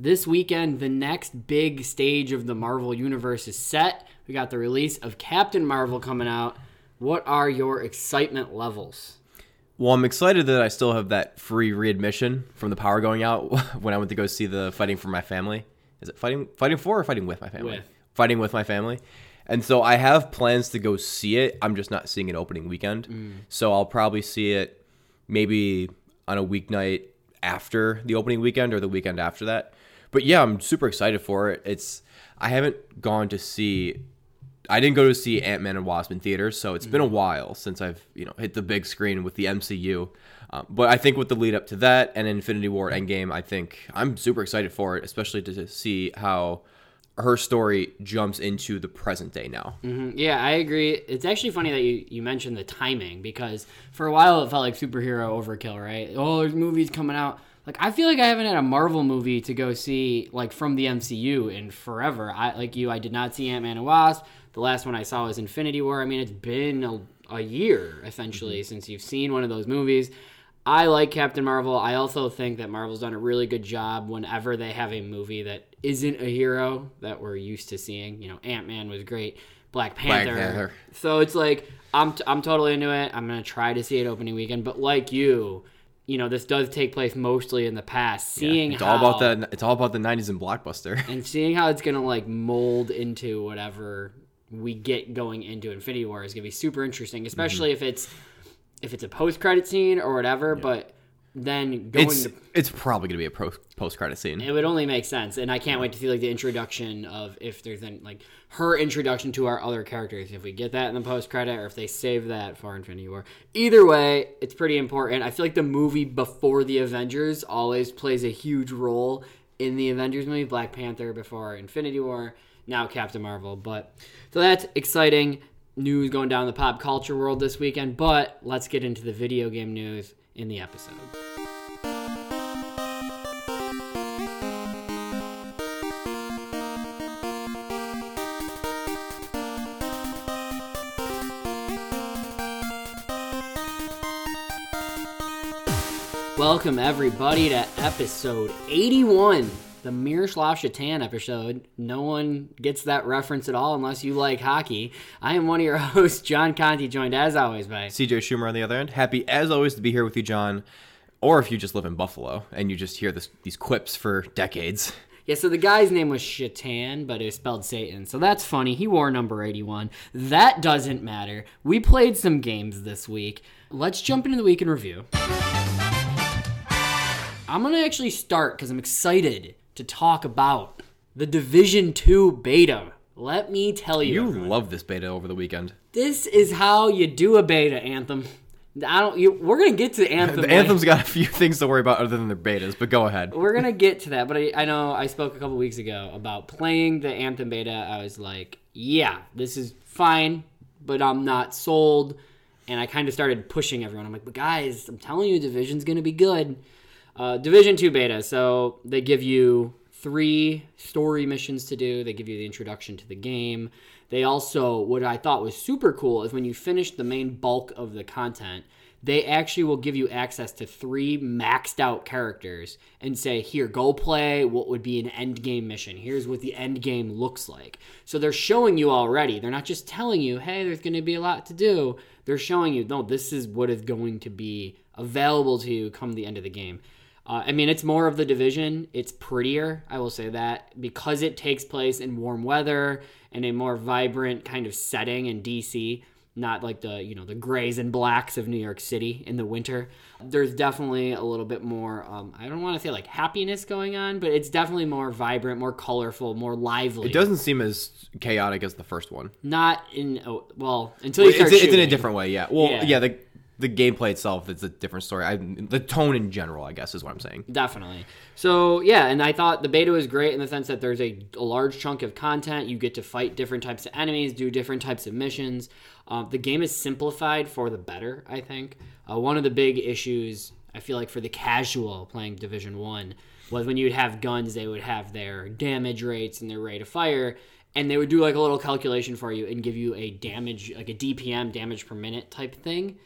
this weekend, the next big stage of the Marvel Universe is set. We got the release of Captain Marvel coming out. What are your excitement levels? Well, I'm excited that I still have that free readmission from the power going out when I went to go see the Fighting for My Family. Is it fighting fighting for or fighting with my family? With. Fighting with my family. And so I have plans to go see it. I'm just not seeing it opening weekend. Mm. So I'll probably see it maybe on a weeknight after the opening weekend or the weekend after that. But yeah, I'm super excited for it. It's I haven't gone to see I didn't go to see Ant Man and Wasp in theaters, so it's been a while since I've you know hit the big screen with the MCU. Um, but I think with the lead up to that and Infinity War Endgame, I think I'm super excited for it, especially to, see how her story jumps into the present day now. Mhm. Yeah, I agree. It's actually funny that you, you mentioned the timing because for a while it felt like superhero overkill, right? Oh, there's movies coming out. Like I feel like I haven't had a Marvel movie to go see like from the MCU in forever. I like you. I did not see Ant Man and Wasp. The last one I saw was Infinity War. I mean, it's been a, a year essentially mm-hmm. since you've seen one of those movies. I like Captain Marvel. I also think that Marvel's done a really good job whenever they have a movie that isn't a hero that we're used to seeing. You know, Ant Man was great, Black Panther. Panther. So it's like I'm t- I'm totally into it. I'm gonna try to see it opening weekend. But like you, you know, this does take place mostly in the past. Seeing it's how, all about the it's all about the 90s and blockbuster. and seeing how it's gonna like mold into whatever we get going into Infinity War is gonna be super interesting, especially mm-hmm. if it's if it's a post credit scene or whatever. But then going It's to it's probably gonna be a post credit scene. it would only make sense, and I can't wait to see like the introduction of if there's then like her introduction to our other characters. If we get that in the post credit, or if they save that for Infinity War. Either way, it's pretty important. I feel like the movie before the Avengers always plays a huge role in the Avengers movie. Black Panther before Infinity War, now Captain Marvel. But so that's exciting news going down the pop culture world this weekend. But let's get into the video game news in the episode. Welcome everybody to episode 81, the Miroslav Shatan episode. No one gets that reference at all unless you like hockey. I am one of your hosts, John Conti, joined as always by CJ Schumer on the other end. Happy as always to be here with you, John. Or if you just live in Buffalo and you just hear this, these quips for decades. Yeah, so the guy's name was Shatan, but it was spelled Satan. So that's funny. He wore number 81. That doesn't matter. We played some games this week. Let's jump into the week in review. I'm going to actually start because I'm excited to talk about the Division 2 beta. Let me tell you. You love this beta over the weekend. this is how you do a beta, Anthem. I don't. You, we're gonna get to Anthem. The. Anthem's got a few things to worry about other than their betas, but go ahead. We're gonna get to that, but I, I know I spoke a couple weeks ago about playing the Anthem beta. I was like, yeah, this is fine, but I'm not sold. And I kind of started pushing everyone. I'm like, but guys, I'm telling you, Division's gonna be good. Uh, Division two beta. So they give you three story missions to do. They give you the introduction to the game. They also, what I thought was super cool is when you finish the main bulk of the content, they actually will give you access to three maxed out characters and say, here, go play what would be an end game mission. Here's what the end game looks like. So they're showing you already. They're not just telling you, hey, there's going to be a lot to do. They're showing you, no, this is what is going to be available to you come the end of the game. Uh, I mean, it's more of the division. It's prettier, I will say that, because it takes place in warm weather and a more vibrant kind of setting in DC, not like the you know the grays and blacks of New York City in the winter. There's definitely a little bit more. Um, I don't want to say like happiness going on, but it's definitely more vibrant, more colorful, more lively. It doesn't seem as chaotic as the first one. Not in oh, well until you It's, start it's in a different way, yeah. Well, Yeah. yeah, the the gameplay itself is a different story. I, the tone in general, I guess, is what I'm saying. Definitely. So yeah, and I thought the beta was great in the sense that there's a, a large chunk of content. You get to fight different types of enemies, do different types of missions. Um, the game is simplified for the better, I think. Uh, one of the big issues I feel like for the casual playing Division One was when you'd have guns, they would have their damage rates and their rate of fire, and they would do like a little calculation for you and give you a damage, like a DPM, damage per minute type thing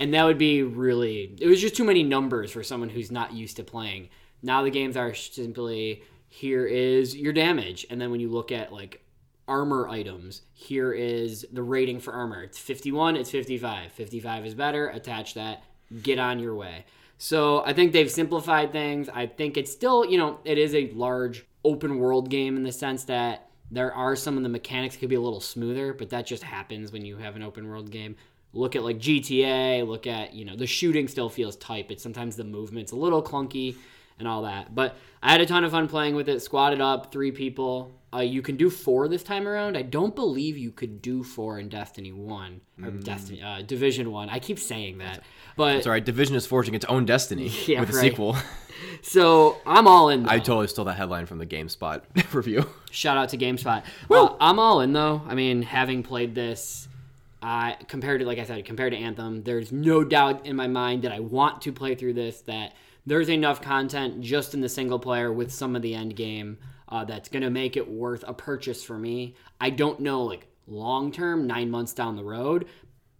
and that would be really it was just too many numbers for someone who's not used to playing now the games are simply here is your damage. And then when you look at like armor items, here is the rating for armor. It's 51, it's 55. 55 is better, attach that, get on your way. So I think they've simplified things. I think it's still, you know, it is a large open world game in the sense that there are some of the mechanics could be a little smoother, but that just happens when you have an open world game. Look at like GTA, look at, you know, the shooting still feels tight, but sometimes the movement's a little clunky and all that. But I had a ton of fun playing with it, squatted up, three people. Uh, you can do four this time around. I don't believe you could do four in Destiny One or Destiny uh, Division One. I keep saying that, but all right. Division is forging its own destiny Yeah, with a right. sequel. so I'm all in. I totally stole that headline from the GameSpot review. Shout out to GameSpot. Uh, I'm all in though. I mean, having played this, I compared to like I said, compared to Anthem, there's no doubt in my mind that I want to play through this. That there's enough content just in the single player with some of the end game uh, that's gonna make it worth a purchase for me. I don't know like long term, nine months down the road,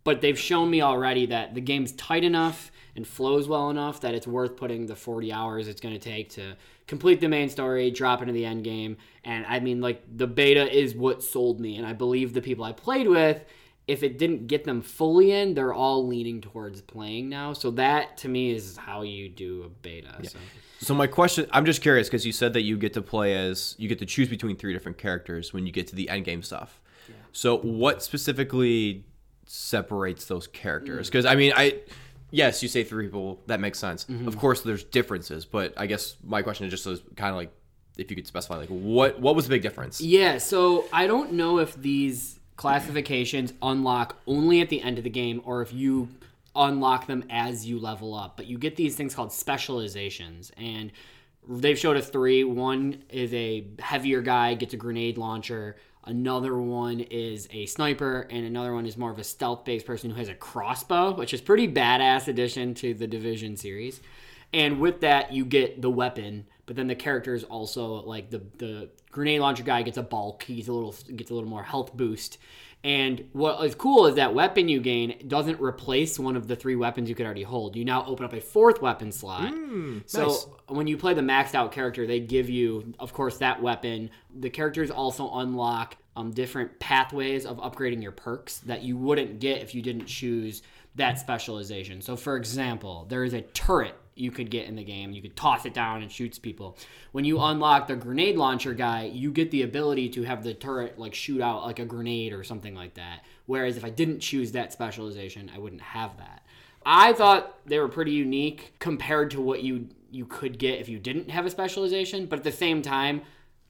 but they've shown me already that the game's tight enough and flows well enough that it's worth putting the 40 hours it's going to take to complete the main story, drop into the end game. And I mean, like, the beta is what sold me. And I believe the people I played with, if it didn't get them fully in, they're all leaning towards playing now. So that to me is how you do a beta. So. So my question, I'm just curious because you said that you get to play as you get to choose between three different characters when you get to the end game stuff. So what specifically separates those characters? Mm. Because I mean, I yes, you say three people, that makes sense. Mm-hmm. Of course, there's differences, but I guess my question is just kind of like if you could specify like what what was the big difference? Yeah, so I don't know if these classifications unlock only at the end of the game or if you unlock them as you level up, but you get these things called specializations and they've showed us three. One is a heavier guy gets a grenade launcher. Another one is a sniper, and another one is more of a stealth-based person who has a crossbow, which is pretty badass addition to the Division series. And with that, you get the weapon, but then the character is also like the the grenade launcher guy gets a bulk. He's a little gets a little more health boost. And what is cool is that weapon you gain doesn't replace one of the three weapons you could already hold. You now open up a fourth weapon slot. so nice. when you play the maxed out character, they give you, of course, that weapon. The characters also unlock um, different pathways of upgrading your perks that you wouldn't get if you didn't choose that specialization. So, for example, there is a turret you could get in the game. You could toss it down and shoots people. When you unlock the grenade launcher guy, you get the ability to have the turret like shoot out like a grenade or something like that. Whereas if I didn't choose that specialization, I wouldn't have that. I thought they were pretty unique compared to what you you could get if you didn't have a specialization, but at the same time,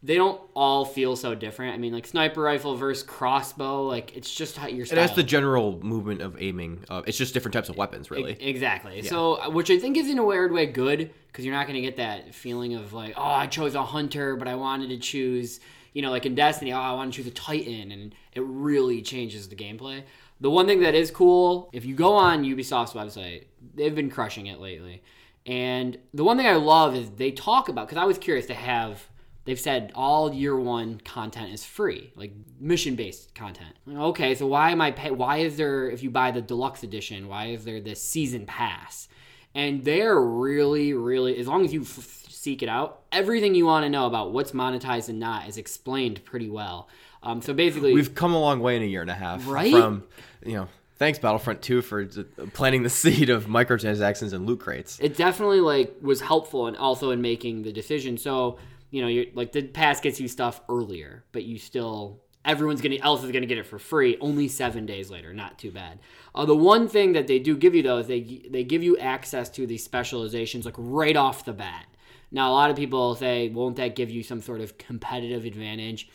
they don't all feel so different. I mean, like sniper rifle versus crossbow, like it's just how your And style. that's the general movement of aiming. Uh, it's just different types of weapons, really. Exactly. So, uh, which I think is in a weird way good because you're not going to get that feeling of like, oh, I chose a hunter, but I wanted to choose, you know, like in Destiny, oh, I want to choose a Titan, and it really changes the gameplay. The one thing that is cool, if you go on Ubisoft's website, they've been crushing it lately. And the one thing I love is they talk about because I was curious to have. They've said all year one content is free, like mission based content. Okay, so why am I pay? Why is there if you buy the deluxe edition? Why is there this season pass? And they're really, really as long as you f- seek it out, everything you want to know about what's monetized and not is explained pretty well. Um, so basically, We've come a long way in a year and a half. Right? From, you know, thanks Battlefront 2 for planting the seed of microtransactions and loot crates. it definitely like was helpful and also in making the decision. So you know, you're like the pass gets you stuff earlier, but you still everyone's gonna else is gonna get it for free only seven days later. Not too bad. Uh, the one thing that they do give you though is they they give you access to these specializations like right off the bat. Now a lot of people say, won't that give you some sort of competitive advantage?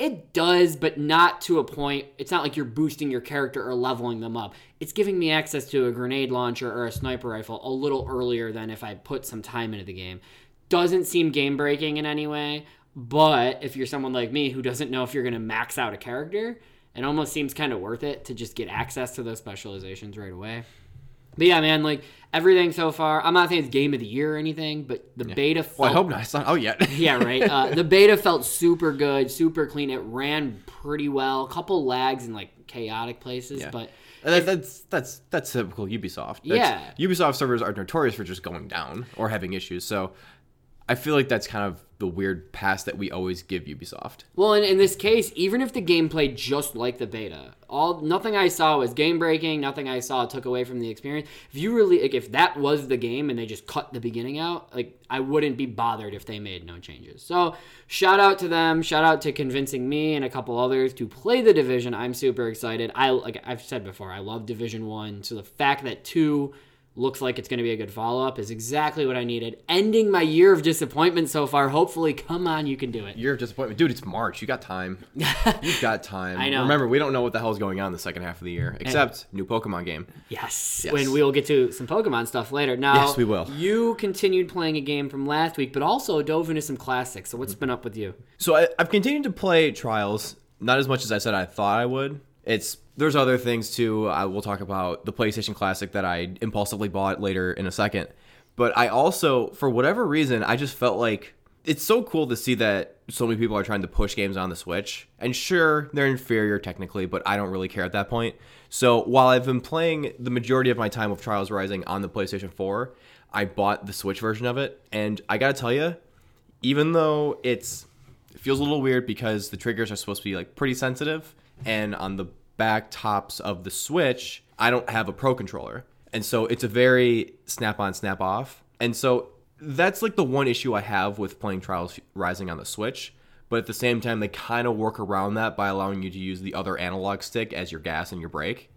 It does, but not to a point. It's not like you're boosting your character or leveling them up. It's giving me access to a grenade launcher or a sniper rifle a little earlier than if I put some time into the game. Doesn't seem game breaking in any way, but if you're someone like me who doesn't know if you're going to max out a character, it almost seems kind of worth it to just get access to those specializations right away. But yeah, man, like everything so far, I'm not saying it's game of the year or anything, but the beta felt Well, I hope not. It's not out yet. yeah, right. Uh, the beta felt super good, super clean. It ran pretty well. A couple lags in like chaotic places, Yeah. but that, that's that's that's typical Ubisoft. That's- Yeah. Ubisoft servers are notorious for just going down or having issues. So I feel like that's kind of the weird pass that we always give Ubisoft. Well, in, in this case, even if the game played just like the beta, all nothing I saw was game breaking. Nothing I saw took away from the experience. If you really, like, if that was the game and they just cut the beginning out, like, I wouldn't be bothered if they made no changes. So, shout out to them. Shout out to convincing me and a couple others to play the division. I'm super excited. I like I've said before, I love Division One. So the fact that two looks like it's going to be a good follow up is exactly what I needed. Ending my year of disappointment so far. Hopefully, come on, you can do it. Year of disappointment, dude. It's March. You got time. You've got time. I know. Remember, we don't know what the hell is going on in the second half of the year, except new Pokemon game. Yes. Yes. When we will get to some Pokemon stuff later. Now, Yes, we will. You continued playing a game from last week, but also dove into some classics. So what's mm-hmm. been up with you? So I, I've continued to play Trials, not as much as I said I thought I would. It's there's other things too. I will talk about the PlayStation Classic that I impulsively bought later in a second. But I also, for whatever reason, I just felt like it's so cool to see that so many people are trying to push games on the Switch. And sure, they're inferior technically, but I don't really care at that point. So while I've been playing the majority of my time with Trials Rising on the PlayStation 4, I bought the Switch version of it, and I gotta tell you, even though it's it feels a little weird because the triggers are supposed to be like pretty sensitive and on the back tops of the switch i don't have a pro controller. And so it's a very snap on snap off. And so that's like the one issue i have with playing trials rising on the switch. But at the same time they kind of work around that by allowing you to use the other analog stick as your gas and your brake.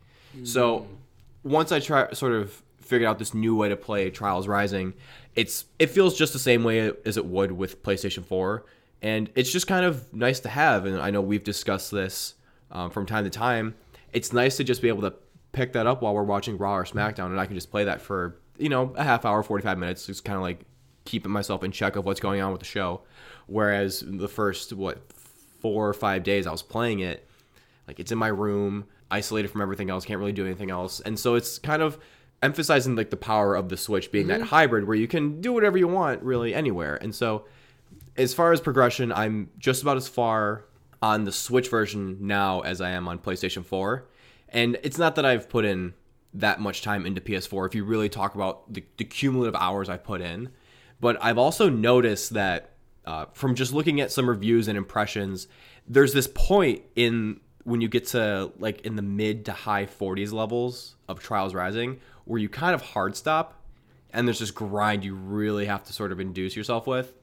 So hmm. once I try sort of figured out this new way to play Trials Rising, it's it feels just the same way as it would with PlayStation 4, and it's just kind of nice to have. And I know we've discussed this um, from time to time. It's nice to just be able to pick that up while we're watching Raw or SmackDown, and I can just play that for you know a half hour, 45 minutes, just kind of like keeping myself in check of what's going on with the show. Whereas the first what four or five days I was playing it, like it's in my room isolated from everything else can't really do anything else and so it's kind of emphasizing like the power of the switch being that hybrid where you can do whatever you want really anywhere and so as far as progression i'm just about as far on the switch version now as i am on playstation 4 and it's not that i've put in that much time into ps4 if you really talk about the, the cumulative hours i've put in. But i've also noticed that uh, from just looking at some reviews and impressions there's this point in when you get to like in the mid to high 40s levels of trials rising where you kind of hard stop and there's this grind you really have to sort of induce yourself with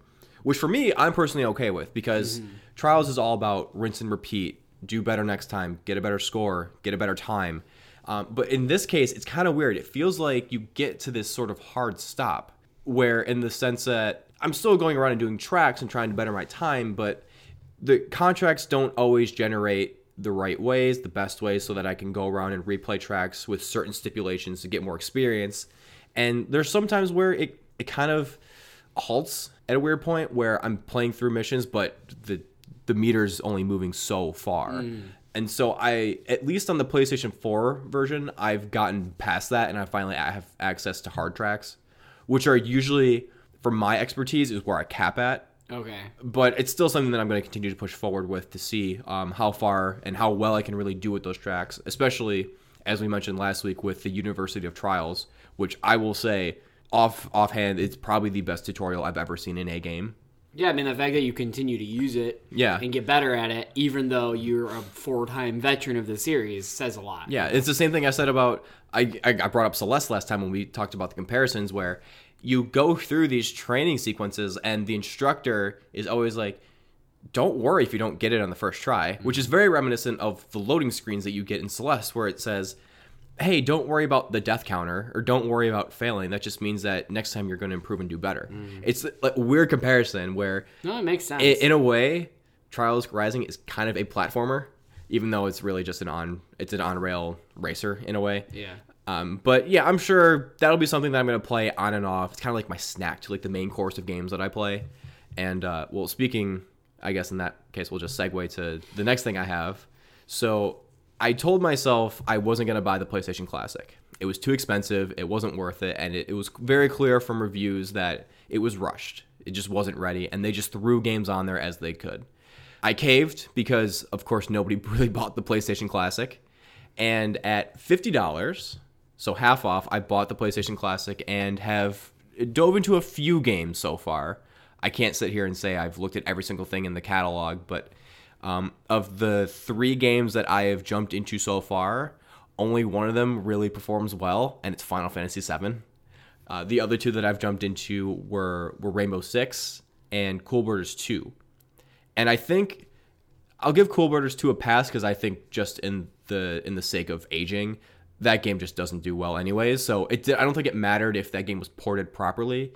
which for me i'm personally okay with because trials is all about rinse and repeat do better next time get a better score get a better time um, but in this case it's kind of weird it feels like you get to this sort of hard stop where in the sense that i'm still going around and doing tracks and trying to better my time but the contracts don't always generate the right ways, the best ways, so that I can go around and replay tracks with certain stipulations to get more experience. And there's sometimes where it, it kind of halts at a weird point where I'm playing through missions, but the the meter's only moving so far. And so I, at least on the PlayStation 4 version, I've gotten past that and I finally have access to hard tracks, which are usually, from my expertise, is where I cap at Okay. but it's still something that I'm going to continue to push forward with to see um, how far and how well I can really do with those tracks, especially as we mentioned last week with the University of Trials, which I will say off offhand, it's probably the best tutorial I've ever seen in a game. Yeah, I mean the fact that you continue to use it, Yeah. and get better at it, even though you're a four-time veteran of the series, says a lot. Yeah, it's the same thing I said about I I I brought up Celeste last time when we talked about the comparisons where you go through these training sequences and the instructor is always like don't worry if you don't get it on the first try, which is very reminiscent of the loading screens that you get in Celeste where it says hey, don't worry about the death counter or don't worry about failing. That just means that next time you're going to improve and do better. It's like a weird comparison where No, it makes sense. in a way, Trials Rising is kind of a platformer, even though it's really just an on it's an on rail racer in a way. yeah. Um, but yeah, I'm sure that'll be something that I'm gonna play on and off. It's kind of like my snack to like the main course of games that I play. And uh, well, speaking, I guess in that case, we'll just segue to the next thing I have. So I told myself I wasn't gonna buy the PlayStation Classic. It was too expensive. It wasn't worth it, and it, it was very clear from reviews that it was rushed. It just wasn't ready, and they just threw games on there as they could. I caved because, of course, nobody really bought the PlayStation Classic. And at $50, so half off, I bought the PlayStation Classic and have dove into a few games so far. I can't sit here and say I've looked at every single thing in the catalog, but um, of the three games that I have jumped into so far, only one of them really performs well, and it's Final Fantasy VII. Uh, the other two that I've jumped into were were Rainbow Six and Cool Borders Two, and I think I'll give Cool Borders Two a pass because I think just in the in the sake of aging, that game just doesn't do well anyways. So it I don't think it mattered if that game was ported properly.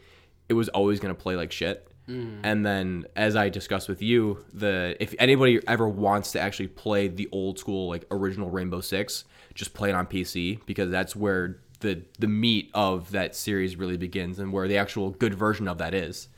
It was always going to play like shit. Mm. And then, as I discussed with you, the if anybody ever wants to actually play the old school like original Rainbow Six, just play it on PC because that's where the the meat of that series really begins and where the actual good version of that is.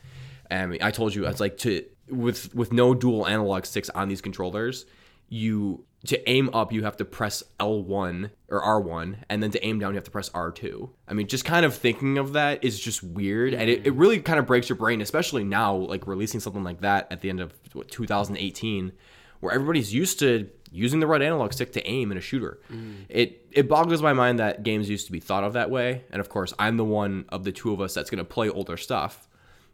And I told you it's like to with with no dual analog sticks on these controllers, you to aim up you have to press L1 or R1 and then to aim down you have to press R2. I mean just kind of thinking of that is just weird and it, it really kind of breaks your brain especially now like releasing something like that at the end of what, 2018 where everybody's used to using the right analog stick to aim in a shooter. Mm. It it boggles my mind that games used to be thought of that way and of course I'm the one of the two of us that's going to play older stuff.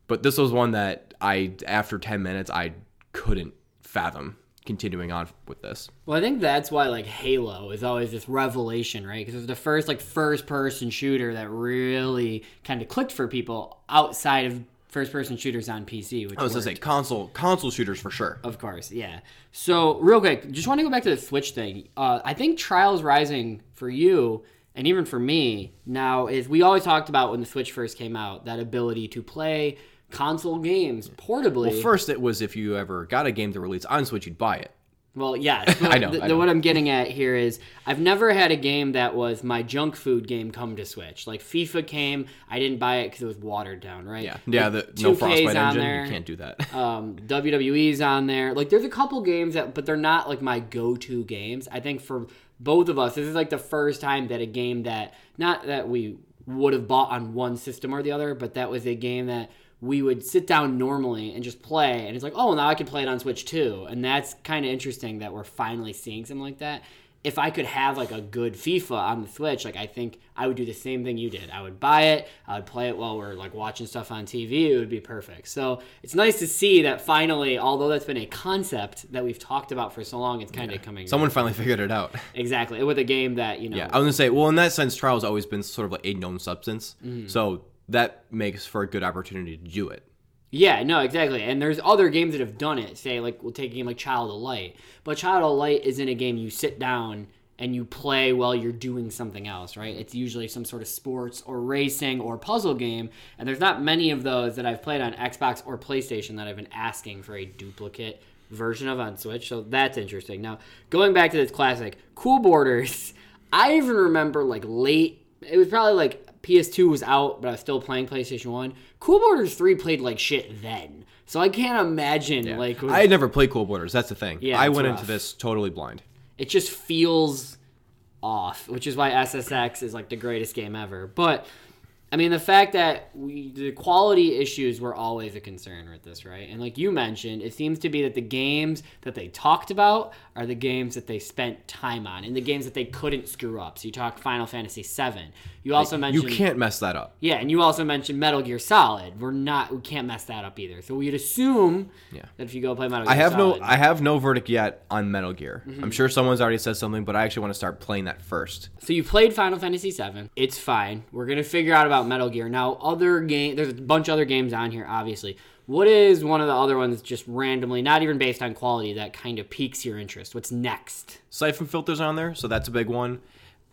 But this was one that I after 10 minutes I couldn't fathom continuing on with this. Well, I think that's why like Halo is always this revelation, right? Because it was the first like first person shooter that really kind of clicked for people outside of first person shooters on PC. Which I was gonna say console console shooters for sure. Of course, yeah. So, real quick, just want to go back to the Switch thing. Uh, I think Trials Rising for you, and even for me, now is we always talked about when the Switch first came out that ability to play console games portably. Well, first it was if you ever got a game to release on Switch, you'd buy it. Well, yes. But I know, the- I know. what I'm getting at here is I've never had a game that was my junk food game come to Switch. Like FIFA came, I didn't buy it because it was watered down, right? Yeah, yeah. Like, The no 2K's frostbite on engine, there. you can't do that. um, WWE's on there. Like, there's a couple games that, but they're not like my go-to games. I think for both of us, this is like the first time that a game that not that we would have bought on one system or the other, but that was a game that we would sit down normally and just play, and it's like, oh, now I can play it on Switch too, and that's kind of interesting that we're finally seeing something like that. If I could have like a good FIFA on the Switch, like I think I would do the same thing you did. I would buy it, I would play it while we're like watching stuff on TV. It would be perfect. So it's nice to see that finally, although that's been a concept that we've talked about for so long, it's kind of coming. Someone finally figured it out. exactly with a game that you know. Yeah, I was gonna say. Well, in that sense, Trials always been sort of like a known substance, Mm-hmm. so that makes for a good opportunity to do it. Yeah, no, exactly. And there's other games that have done it. Say, like, we'll take a game like Child of Light. But Child of Light isn't a game you sit down and you play while you're doing something else, right? It's usually some sort of sports or racing or puzzle game. And there's not many of those that I've played on Xbox or PlayStation that I've been asking for a duplicate version of on Switch. So that's interesting. Now, going back to this classic, Cool Borders, I even remember like late, it was probably like PS2 was out, but I was still playing PlayStation 1. Cool Borders 3 played like shit then. So I can't imagine like with- I had never played Cool Borders. That's the thing. Yeah, I went rough. into this totally blind. it just feels off, which is why SSX is like the greatest game ever. But I mean, the fact that we the quality issues were always a concern with this, right? And like you mentioned, it seems to be that the games that they talked about are the games that they spent time on, and the games that they couldn't screw up. So you talk Final Fantasy VII. You also You mentioned you can't mess that up. yeah, and you also mentioned Metal Gear Solid. We're not, we can't mess that up either. So we'd assume Yeah. that if you go play Metal Gear I have Solid, no I have no verdict yet on Metal Gear. Mm-hmm. I'm sure someone's already said something, but I actually want to start playing that first. So you played Final Fantasy VII. It's fine. We're gonna figure out about Metal Gear now. Other game, there's a bunch of other games on here, obviously. What is one of the other ones just randomly, not even based on quality, that kind of piques your interest? What's next? Siphon filters on there, so that's a big one.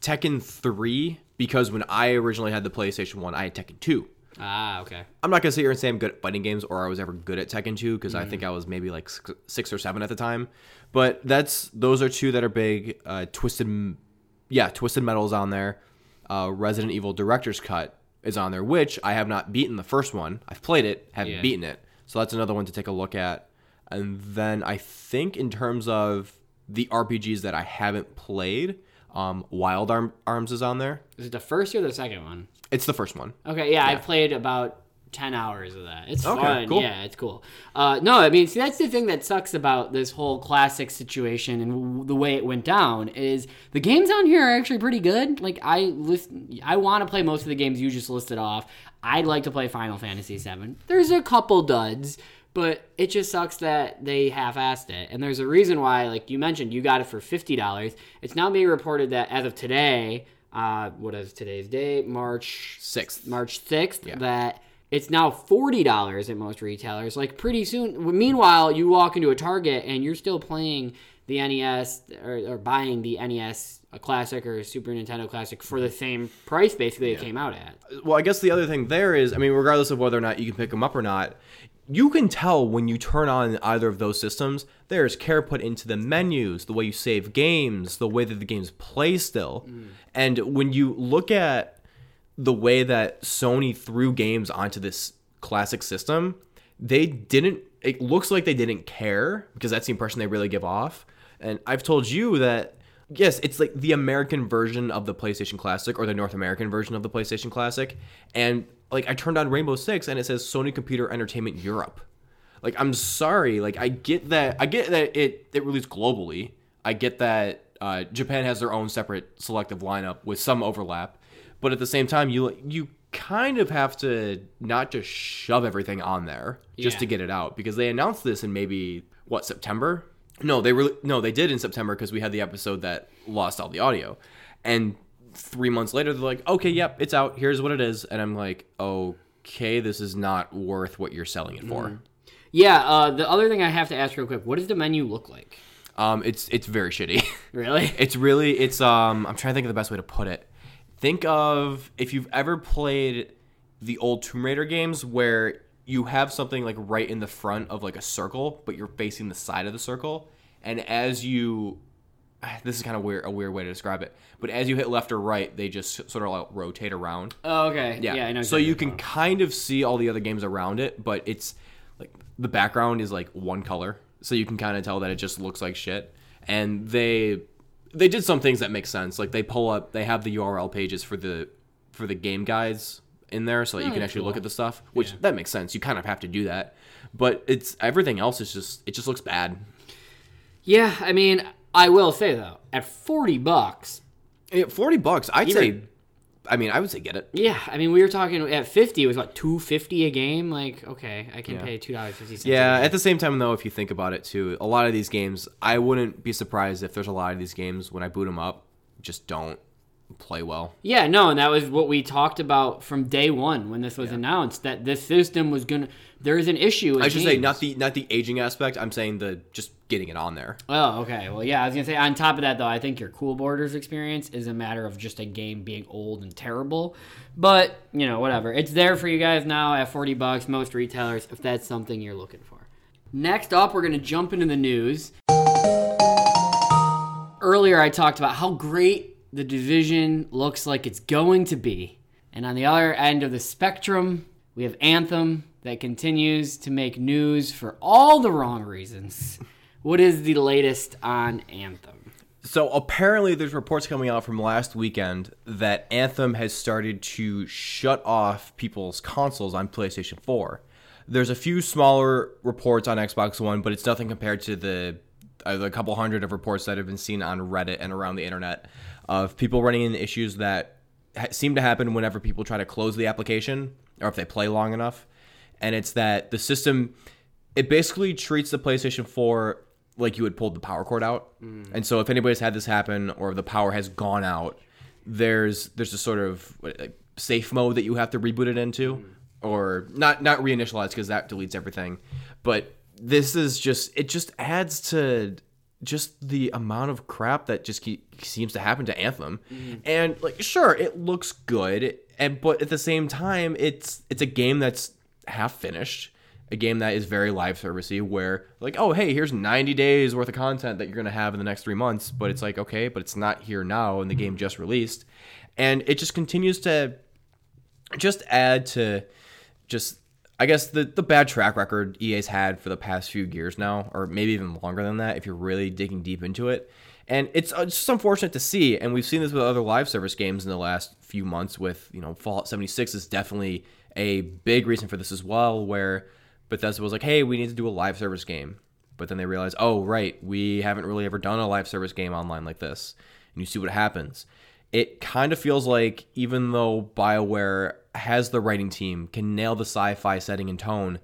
Tekken 3 because when I originally had the PlayStation 1, I had Tekken 2. Ah, okay. I'm not gonna sit here and say I'm good at fighting games or I was ever good at Tekken 2 because I Mm. think I was maybe like six- six or seven at the time. But that's those are two that are big. Uh, Twisted, yeah, Twisted Metal's on there. Uh, Resident Evil Director's Cut is on there, which I have not beaten the first one. I've played it, haven't Yeah. beaten it, so that's another one to take a look at. And then I think in terms of the RPGs that I haven't played, um, Wild Arm- Arms is on there. Is it the first or the second one? It's the first one. Okay, yeah, I played about 10 hours of that. It's Okay, fun. cool. Yeah, it's cool. Uh, no, I mean, see, that's the thing that sucks about this whole classic situation and w- the way it went down is the games on here are actually pretty good. Like, I list, I want to play most of the games you just listed off. I'd like to play Final Fantasy VII. There's a couple duds, but it just sucks that they half-assed it. And there's a reason why, like you mentioned, you got it for $50. It's now being reported that as of today, uh, what is today's date? March Sixth. March 6th that it's now $40 at most retailers. Like pretty soon. Meanwhile, you walk into a Target and you're still playing the NES or, or buying the NES Classic or Super Nintendo Classic for the same price basically it came out at. Uh, well, I guess the other thing there is, I mean, regardless of whether or not you can pick them up or not, you can tell when you turn on either of those systems, there's care put into the menus, the way you save games, the way that the games play still. Mm. And when you look at the way that Sony threw games onto this classic system, they didn't. It looks like they didn't care because that's the impression they really give off. And I've told you that yes, it's like the American version of the PlayStation Classic or the North American version of the PlayStation Classic. And like I turned on Rainbow Six and it says Sony Computer Entertainment Europe. Like I'm sorry, like I get that I get that it it released globally. I get that uh, Japan has their own separate selective lineup with some overlap, but at the same time, you you kind of have to not just shove everything on there just Yeah. to get it out because they announced this in maybe what September. No, they really no, they did in September because we had the episode that lost all the audio, and three months later they're like, okay, yep, it's out. Here's what it is, and I'm like, okay, this is not worth what you're selling it for. Yeah, uh, the other thing I have to ask real quick, what does the menu look like? Um, it's it's very shitty. Really? it's really it's um I'm trying to think of the best way to put it. Think of if you've ever played the old Tomb Raider games where you have something like right in the front of like a circle, but you're facing the side of the circle, and as you this is kind of weird a weird way to describe it, but as you hit left or right, they just sort of like rotate around. Oh, okay. Yeah. Yeah, I know. so you can kind of see all the other games around it, but it's like the background is like one color, so you can kind of tell that it just looks like shit. And they they did some things that make sense. Like they pull up, they have the URL pages for the for the game guides in there, so that you can that's actually look at the stuff. Which that makes sense. You kind of have to do that, but it's everything else is just it just looks bad. Yeah, I mean, I will say though, at forty bucks, Eh, Forty bucks, I'd Even- say. I mean, I would say get it. yeah, I mean, we were talking at fifty. It was what two fifty a game. Like, okay, I can pay two dollars fifty cents. Yeah, at the same time though, if you think about it too, a lot of these games, I wouldn't be surprised if there's a lot of these games when I boot them up, just don't play well. Yeah, no, and that was what we talked about from day one when this was announced that this system was gonna. There is an issue. With I should say not the not the aging aspect. I'm saying the just getting it on there. Oh, okay. Well, yeah, I was gonna say. On top of that, though, I think your Cool Borders experience is a matter of just a game being old and terrible. But you know, whatever. It's there for you guys now at forty bucks. Most retailers, if that's something you're looking for. Next up, we're gonna jump into the news. Earlier, I talked about how great the division looks like it's going to be, and on the other end of the spectrum, we have Anthem that continues to make news for all the wrong reasons. What is the latest on Anthem? So apparently, there's reports coming out from last weekend that Anthem has started to shut off people's consoles on PlayStation 4. There's a few smaller reports on Xbox One, but it's nothing compared to the uh, the couple hundred of reports that have been seen on Reddit and around the internet of people running into issues that ha- seem to happen whenever people try to close the application or if they play long enough. And it's that the system it basically treats the PlayStation 4 like you had pulled the power cord out. Mm. And so if anybody's had this happen or the power has gone out, there's there's a sort of like, safe mode that you have to reboot it into mm. or not not reinitialize because that deletes everything. But this is just it just adds to just the amount of crap that just keep, seems to happen to Anthem. Mm. And like sure, it looks good and but at the same time it's it's a game that's half finished a game that is very live servicey where like oh hey here's 90 days worth of content that you're to have in the next 3 months but it's like okay but it's not here now and the game just released and it just continues to just add to just I guess the the bad track record EA's had for the past few years now, or maybe even longer than that, if you're really digging deep into it. And it's, just unfortunate to see, and we've seen this with other live service games in the last few months. With you know, Fallout 76 is definitely a big reason for this as well, where Bethesda was like, "Hey, we need to do a live service game," but then they realized, "Oh, right, we haven't really ever done a live service game online like this," and you see what happens. It kind of feels like even though BioWare has the writing team, can nail the sci-fi setting and tone,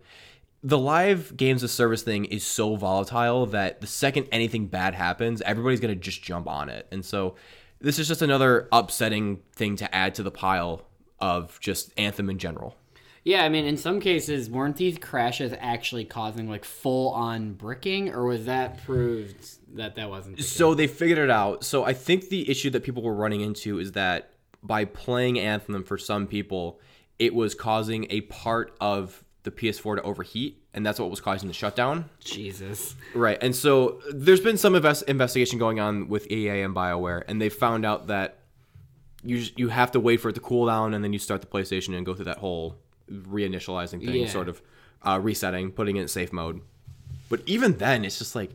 the live games of service thing is so volatile that the second anything bad happens, everybody's gonna just jump on it, and so this is just another upsetting thing to add to the pile of just Anthem in general. Yeah, I mean, in some cases, weren't these crashes actually causing like full on bricking, or was that proved that that wasn't? The? So they figured it out. So I think the issue that people were running into is that by playing Anthem for some people, it was causing a part of the PS4 to overheat, and that's what was causing the shutdown. Jesus. Right. And so there's been some invest- investigation going on with EA and BioWare, and they found out that you just, you have to wait for it to cool down, and then you start the PlayStation and go through that whole reinitializing thing, Yeah. sort of uh, resetting, putting it in safe mode. But even then, it's just like,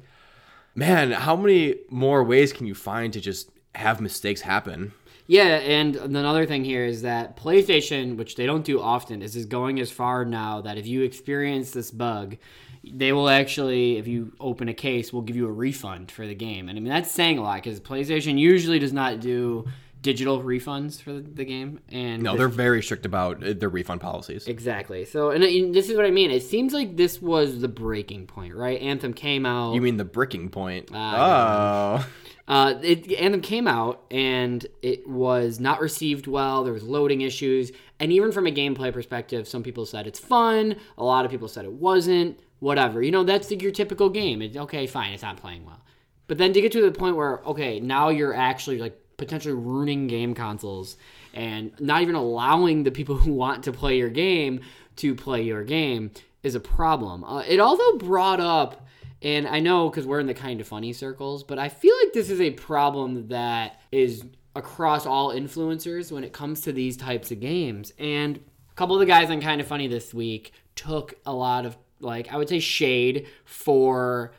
man, how many more ways can you find to just have mistakes happen? Yeah, and another thing here is that PlayStation, which they don't do often, is is going as far now that if you experience this bug, they will actually, if you open a case, will give you a refund for the game. And I mean that's saying a lot because PlayStation usually does not do digital refunds for the, the game. And No, this- they're very strict about uh, their refund policies. exactly. So, and, and this is what I mean. It seems like this was the breaking point, right? Anthem came out. You mean the bricking point? Ah, oh. Uh, it, Anthem came out and it was not received well. There was loading issues, and even from a gameplay perspective, some people said it's fun. A lot of people said it wasn't. Whatever, you know, that's the, your typical game. It's okay, fine, it's not playing well. But then to get to the point where okay, now you're actually like potentially ruining game consoles and not even allowing the people who want to play your game to play your game is a problem. Uh, it also brought up, and I know because we're in the kind of funny circles, but I feel like this is a problem that is across all influencers when it comes to these types of games. And a couple of the guys on Kind of Funny this week took a lot of, like, I would say shade for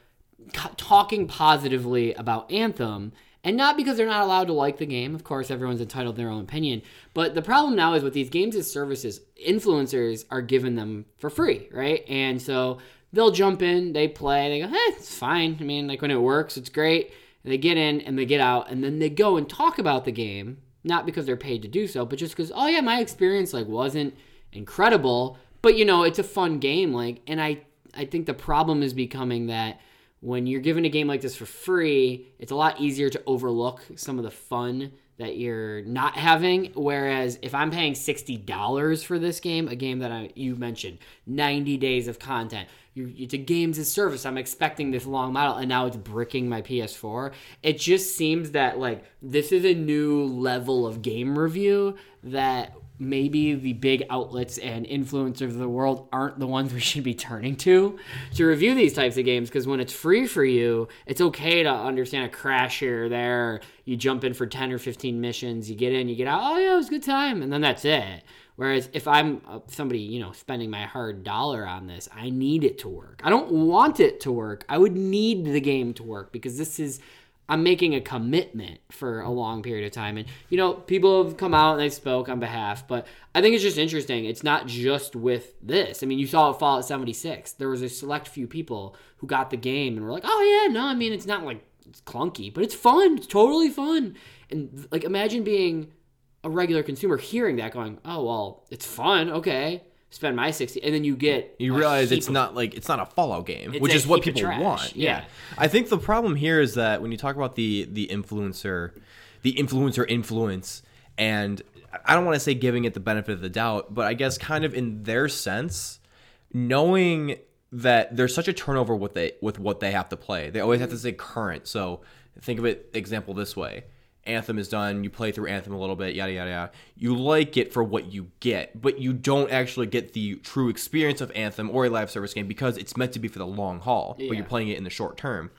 talking positively about Anthem. And not because they're not allowed to like the game. Of course, everyone's entitled to their own opinion. But the problem now is with these games as services, influencers are given them for free, right? And so they'll jump in, they play, they go, it's fine. I mean, like when it works, it's great. And they get in and they get out, and then they go and talk about the game, not because they're paid to do so, but just because, oh yeah, my experience like wasn't incredible, but you know, it's a fun game. Like, and I, I think the problem is becoming that when you're given a game like this for free, it's a lot easier to overlook some of the fun that you're not having. Whereas if I'm paying sixty dollars for this game, a game that I you mentioned, ninety days of content, you, it's a games as service. I'm expecting this long model, and now it's bricking my PS4. It just seems that like this is a new level of game review that maybe the big outlets and influencers of the world aren't the ones we should be turning to to review these types of games. Because when it's free for you it's okay to understand a crash here or there. You jump in for 10 or 15 missions you get in you get out oh yeah it was a good time and then that's it. Whereas if i'm uh, somebody you know spending my hard dollar on this i need it to work. I don't want it to work. I would need the game to work because this is I'm making a commitment for a long period of time. And, you know, people have come out and they spoke on behalf, but I think it's just interesting. It's not just with this. I mean, you saw it Fallout 76. There was a select few people who got the game and were like, oh, yeah, no, I mean, it's not like it's clunky, but it's fun. It's totally fun. And, like, imagine being a regular consumer hearing that going, oh, well, it's fun. Okay. Spend my 60. And then you get. You realize it's of- not like it's not a Fallout game, which is what people want. yeah. Yeah. I think the problem here is that when you talk about the the influencer, the influencer influence, and I don't want to say giving it the benefit of the doubt, but I guess kind of in their sense, knowing that there's such a turnover with they with what they have to play, they always have to stay current. So think of it example this way. Anthem is done. You play through Anthem a little bit, yada yada yada. You like it for what you get, but you don't actually get the true experience of Anthem or a live service game because it's meant to be for the long haul. But you're playing it in the short term.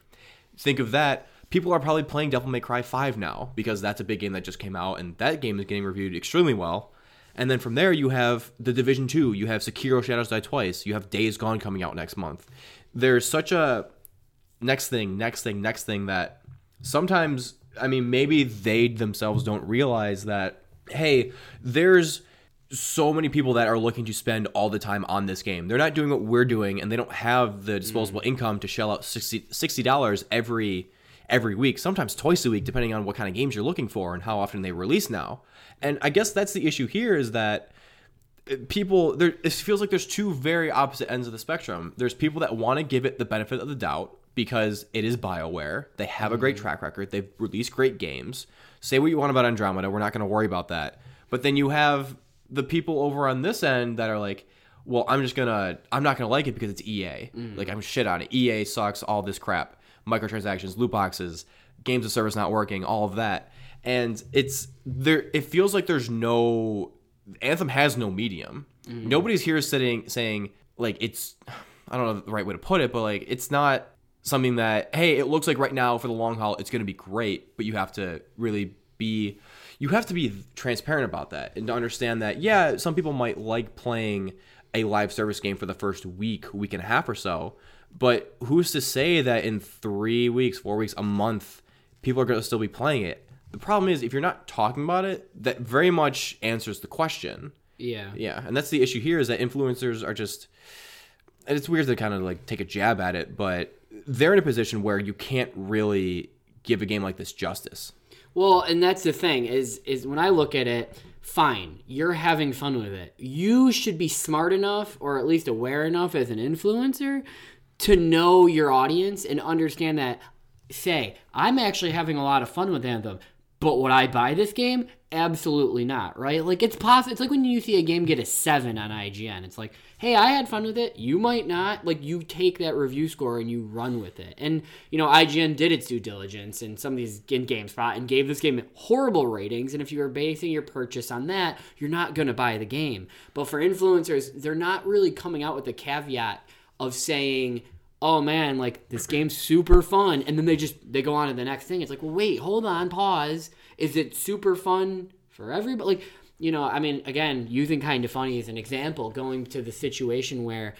Think of that. People are probably playing Devil May Cry 5 now because that's a big game that just came out, and that game is getting reviewed extremely well. And then from there, you have the Division Two. You have Sekiro: Shadows Die Twice. You have Days Gone coming out next month. There's such a next thing, next thing, next thing that sometimes, I mean, maybe they themselves don't realize that, hey, there's so many people that are looking to spend all the time on this game. They're not doing what we're doing, and they don't have the disposable Mm. income to shell out 60 dollars every every week, sometimes twice a week, depending on what kind of games you're looking for and how often they release now. And I guess that's the issue here is that uh, people there it feels like there's two very opposite ends of the spectrum. There's people that want to give it the benefit of the doubt because it is BioWare. They have a great mm. track record. They've released great games. Say what you want about Andromeda, we're not going to worry about that. But then you have the people over on this end that are like, well, I'm just gonna, I'm not gonna like it because it's EA. Mm. Like I'm shit on it. EA sucks. All this crap, microtransactions, loot boxes, games of service not working, all of that. And it's there. It feels like there's no Anthem has no medium. Mm. Nobody's here sitting saying like it's. I don't know the right way to put it, but like it's not something that hey, it looks like right now for the long haul it's going to be great, but you have to really be you have to be transparent about that and to understand that yeah, some people might like playing a live service game for the first week, week and a half or so, but who's to say that in 3 weeks, 4 weeks, a month people are going to still be playing it? The problem is if you're not talking about it, that very much answers the question. Yeah. Yeah, and that's the issue here is that influencers are just and it's weird to kind of like take a jab at it, but they're in a position where you can't really give a game like this justice. Well, and that's the thing is is when I look at it, fine, you're having fun with it. You should be smart enough or at least aware enough as an influencer to know your audience and understand that say, I'm actually having a lot of fun with Anthem, but would I buy this game? Absolutely not, right? Like it's possible. It's like when you see a game get a seven on IGN. It's like, hey, I had fun with it. You might not. Like you take that review score and you run with it. And you know, IGN did its due diligence and some of these in GameSpot and gave this game horrible ratings. And if you are basing your purchase on that, you're not going to buy the game. But for influencers, they're not really coming out with the caveat of saying oh man, like this game's super fun, and then they just they go on to the next thing. It's like, well, wait, hold on, pause. Is it super fun for everybody? Like, you know, I mean, again, using kind of funny as an example, going to the situation where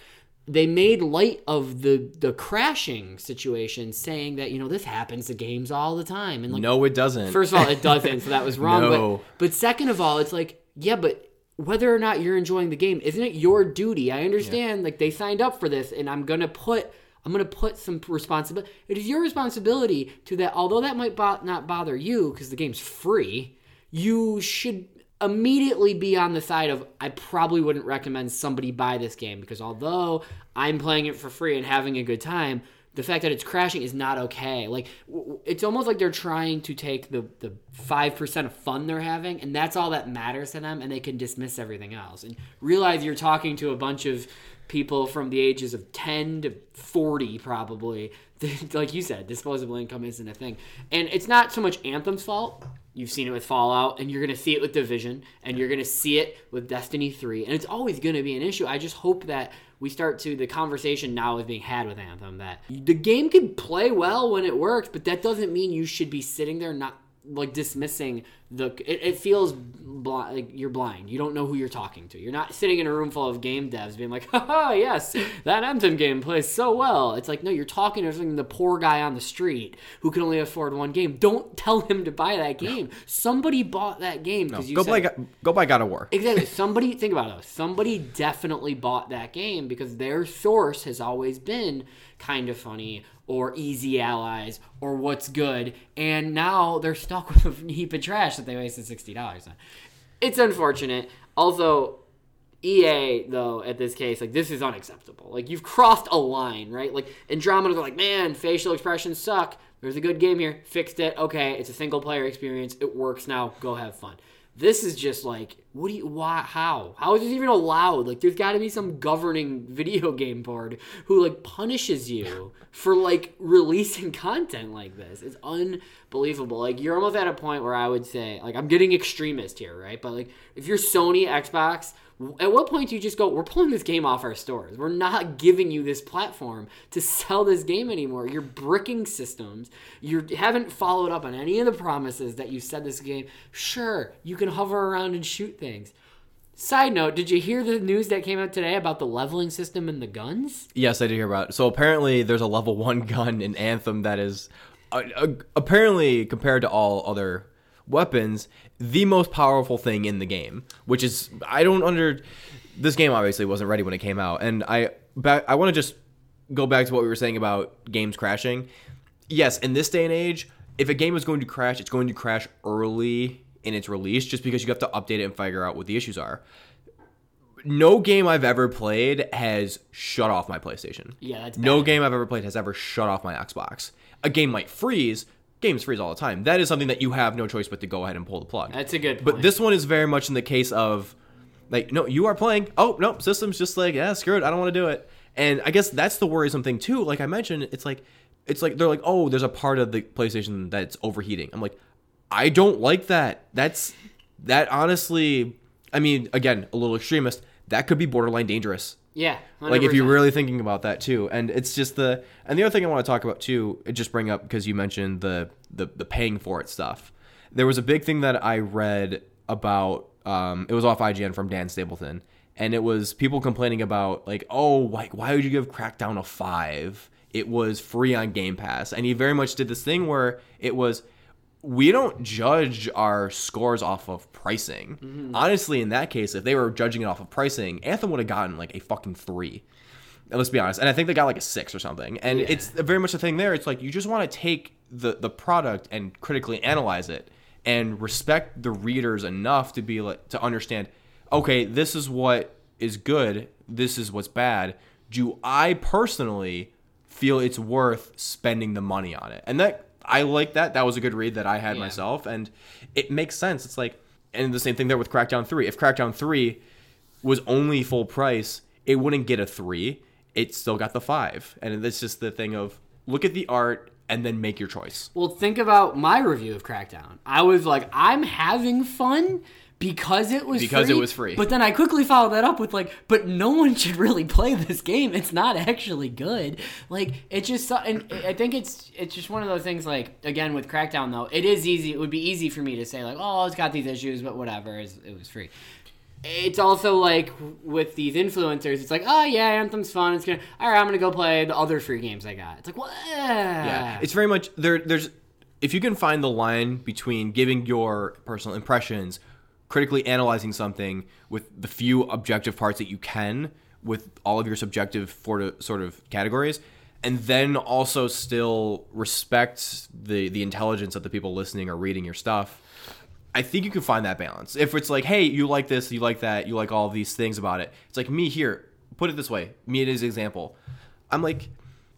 they made light of the the crashing situation, saying that you know this happens to games all the time, and like No, it doesn't. First of all, it doesn't, so that was wrong. No. But but second of all, it's like, yeah, but whether or not you're enjoying the game, isn't it your duty? I understand, like they signed up for this, and I'm gonna put I'm gonna put some responsibility. It is your responsibility to that. Although that might bo- not bother you because the game's free, you should immediately be on the side of I probably wouldn't recommend somebody buy this game because although I'm playing it for free and having a good time, the fact that it's crashing is not okay. Like it's almost like they're trying to take the the five percent of fun they're having, and that's all that matters to them, and they can dismiss everything else and realize you're talking to a bunch of people from the ages of 10 to 40 probably. Like you said disposable income isn't a thing. And it's not so much anthem's fault. You've seen it with fallout and you're going to see it with division and you're going to see it with destiny 3 and it's always going to be an issue. I just hope that we start to the conversation now is being had with anthem that the game can play well when it works but that doesn't mean you should be sitting there not like dismissing the it, it feels blind like you're blind. You don't know who you're talking to. You're not sitting in a room full of game devs being like haha yes that anthem game plays so well. It's like no you're talking to the poor guy on the street who can only afford one game. Don't tell him to buy that game. Somebody bought that game because you go said, play Go- go buy God of War. Exactly. Somebody think about it. Somebody definitely bought that game because their source has always been kind of funny or easy allies or what's good, and now they're stuck with a heap of trash that they wasted sixty dollars on. It's unfortunate. Also, EA though at this case, like this is unacceptable. Like you've crossed a line, right? Like Andromeda, they're like, man, facial expressions suck. There's a good game here. Fixed it. Okay, it's a single player experience. It works now. Go have fun. This is just like, what do you, why, how? How is this even allowed? Like, there's got to be some governing video game board who, like, punishes you for, like, releasing content like this. It's unbelievable. Like, you're almost at a point where I would say, like, I'm getting extremist here, right? But, like, if you're Sony, Xbox, at what point do you just go, we're pulling this game off our stores? We're not giving you this platform to sell this game anymore. You're bricking systems. You haven't followed up on any of the promises that you said this game. Sure, you can hover around and shoot things. Side note, did you hear the news that came out today about the leveling system and the guns? Yes, I did hear about it. So apparently, there's a level one gun in Anthem that is uh, uh, apparently compared to all other weapons the most powerful thing in the game. Which is I don't under this game obviously wasn't ready when it came out, and I back I want to just go back to what we were saying about games crashing. Yes, in this day and age, if a game is going to crash, it's going to crash early in its release just because you have to update it and figure out what the issues are. No game I've ever played has shut off my PlayStation. Yeah, that's no game I've ever played has ever shut off my Xbox. A game might freeze. Games freeze all the time. That is something that you have no choice but to go ahead and pull the plug. That's a good point. But this one is very much in the case of like, no, you are playing. Oh, no, system's just like, yeah, screw it. I don't want to do it. And I guess that's the worrisome thing too. Like I mentioned, it's like, it's like they're like, oh, there's a part of the PlayStation that's overheating. I'm like, I don't like that. That's that honestly. I mean, again, a little extremist. That could be borderline dangerous. yeah, Like if you're really thinking about that too, and it's just the and the other thing I want to talk about too, just bring up because you mentioned the the the paying for it stuff. There was a big thing that I read about. Um, it was off IGN from Dan Stapleton, and it was people complaining about like, oh, like why would you give Crackdown a five? It was free on Game Pass, and he very much did this thing where it was we don't judge our scores off of pricing. Mm-hmm. Honestly, in that case, if they were judging it off of pricing, Anthem would have gotten like a fucking three. And let's be honest. And I think they got like a six or something. And Yeah. it's very much the thing there. It's like you just want to take the the product and critically analyze it and respect the readers enough to be like to understand. Okay, this is what is good. This is what's bad. Do I personally feel it's worth spending the money on it? And that I like that. That was a good read that I had Yeah. myself, and it makes sense. It's like, and the same thing there with Crackdown Three. If Crackdown Three was only full price, it wouldn't get a three. It still got the five, and it's just the thing of look at the art and then make your choice. Well, think about my review of Crackdown. I was like, I'm having fun because it was Because free, it was free. But then I quickly followed that up with like, but no one should really play this game. It's not actually good. Like it just and I think it's it's just one of those things. Like again with Crackdown though, it is easy. It would be easy for me to say like, oh, it's got these issues, but whatever. It was free. It's also like with these influencers, it's like, oh yeah, Anthem's fun. It's gonna, all right, I'm gonna go play the other free games I got. It's like, what? Yeah, it's very much there. There's if you can find the line between giving your personal impressions, critically analyzing something with the few objective parts that you can, with all of your subjective sort of categories, and then also still respect the the intelligence of the people listening or reading your stuff. I think you can find that balance. If it's like, hey, you like this, you like that, you like all these things about it. It's like me here. Put it this way. Me as an example. I'm like,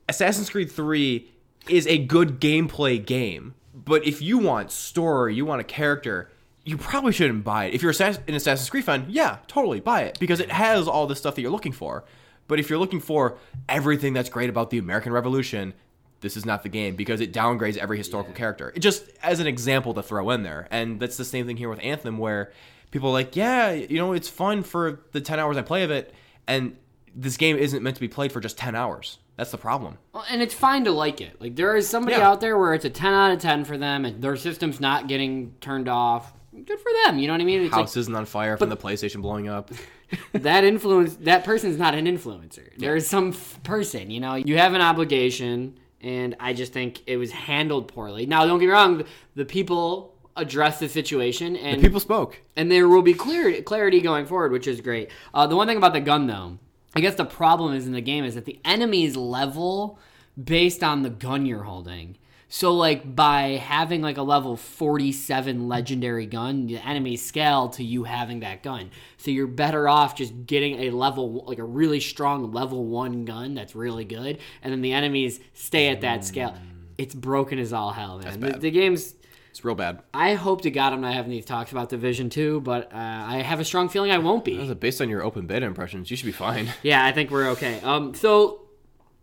Assassin's Creed 3 is a good gameplay game, but if you want story, you want a character, you probably shouldn't buy it. If you're an Assassin's Creed fan, yeah, totally buy it because it has all the stuff that you're looking for. But if you're looking for everything that's great about the American Revolution, this is not the game because it downgrades every historical character. It just as an example to throw in there. And that's the same thing here with Anthem where people are like, yeah, you know, it's fun for the 10 hours I play of it and this game isn't meant to be played for just 10 hours. That's the problem. Well, and it's fine to like it. Like there is somebody Yeah. out there where it's a ten out of ten for them, and their system's not getting turned off. Good for them. You know what I mean? It's House isn't on fire from the PlayStation blowing up. that influence. That person's not an influencer. There is some f- person. You know, you have an obligation, and I just think it was handled poorly. Now, don't get me wrong. The, the people addressed the situation, and People spoke. and there will be clear clarity going forward, which is great. Uh, the one thing about the gun, though, I guess the problem is in the game is that the enemies level based on the gun you're holding. So, like by having like a level 47 legendary gun, the enemies scale to you having that gun. So you're better off just getting a level like a really strong level one gun that's really good, and then the enemies stay at that scale. It's broken as all hell, man. The, the game's It's real bad. I hope to God I'm not having these talks about Division Two, but uh, I have a strong feeling I won't be. Based on your open beta impressions, you should be fine. Yeah, I think we're okay. Um, so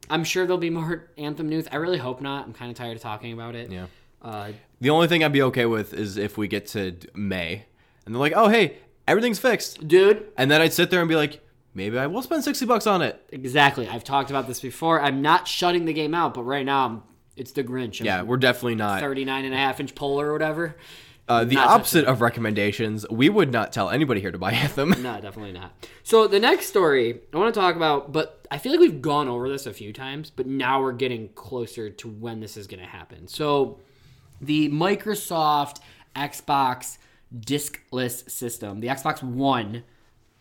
I'm sure there'll be more Anthem news. I really hope not. I'm kind of tired of talking about it. Yeah. Uh, The only thing I'd be okay with is if we get to May and they're like, oh, hey, everything's fixed. dude, And then I'd sit there and be like, maybe I will spend 60 bucks on it. exactly. I've talked about this before. I'm not shutting the game out, but right now I'm, it's the Grinch. I'm Yeah, we're definitely not. 39 and a half inch polar or whatever. Uh, the Not opposite of recommendations, we would not tell anybody here to buy Anthem. No, definitely not. So the next story I want to talk about, but I feel like we've gone over this a few times, but now we're getting closer to when this is going to happen. So the Microsoft Xbox diskless system, the Xbox One,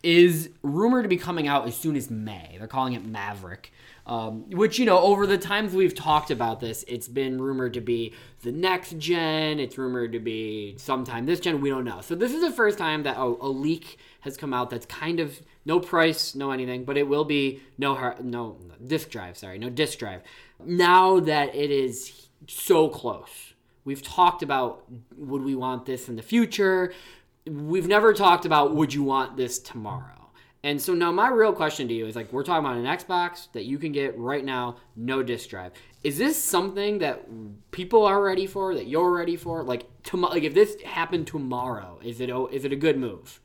is rumored to be coming out as soon as May. They're calling it Maverick. Um, which you know, over the times we've talked about this, it's been rumored to be the next gen. It's rumored to be sometime this gen. We don't know. So this is the first time that a, a leak has come out. That's kind of no price, no anything, but it will be no hard, no disk drive. Sorry, no disk drive. Now that it is so close, we've talked about would we want this in the future. We've never talked about would you want this tomorrow. And so now my real question to you is like we're talking about an Xbox that you can get right now, no disk drive. Is this something that people are ready for? That you're ready for? Like tomorrow, like if this happened tomorrow, is it a- is it a good move?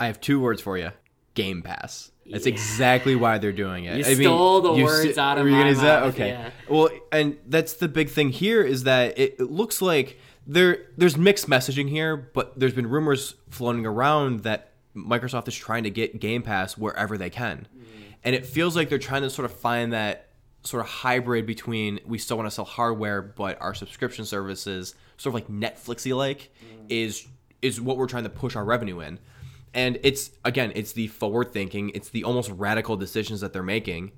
I have two words for you: Game Pass. That's Yeah. exactly why they're doing it. You stole the you words out of my gonna that? mouth, Okay. yeah. Well, and that's the big thing here is that it, it looks like there there's mixed messaging here, but there's been rumors floating around that Microsoft is trying to get Game Pass wherever they can, and it feels like they're trying to sort of find that sort of hybrid between we still want to sell hardware, but our subscription services, sort of like Netflixy like, is is what we're trying to push our revenue in. And it's again, it's the forward thinking, it's the almost radical decisions that they're making.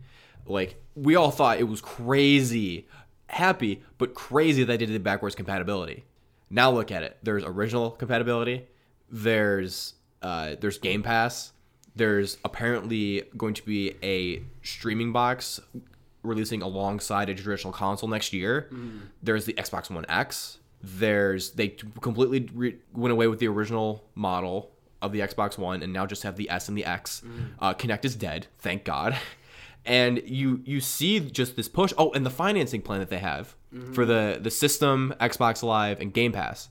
Like we all thought it was crazy, happy, but crazy that they did the backwards compatibility. Now look at it. There's original compatibility. There's uh, there's Game Pass. There's apparently going to be a streaming box releasing alongside a traditional console next year. There's the Xbox One X. There's they completely re- went away with the original model of the Xbox One and now just have the S and the X. Uh, Kinect is dead, thank God. And you you see just this push. Oh, and the financing plan that they have for the the system, Xbox Live, and Game Pass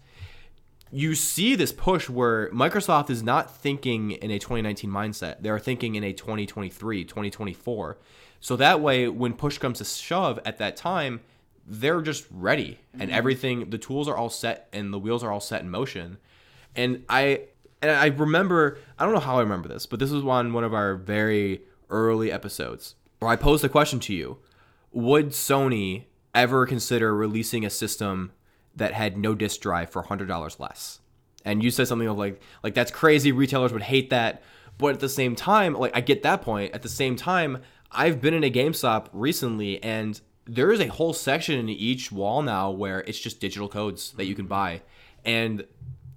you see this push where Microsoft is not thinking in a 2019 mindset. They're thinking in a 2023, 2024. So that way, when push comes to shove at that time, they're just ready and mm-hmm. everything, the tools are all set and the wheels are all set in motion. And I, and I remember, I don't know how I remember this, but this was on one of our very early episodes where I posed a question to you. Would Sony ever consider releasing a system that had no disk drive for $100 less. And you said something of like like that's crazy, retailers would hate that. But at the same time, like I get that point. At the same time, I've been in a GameStop recently and there is a whole section in each wall now where it's just digital codes that you can buy. And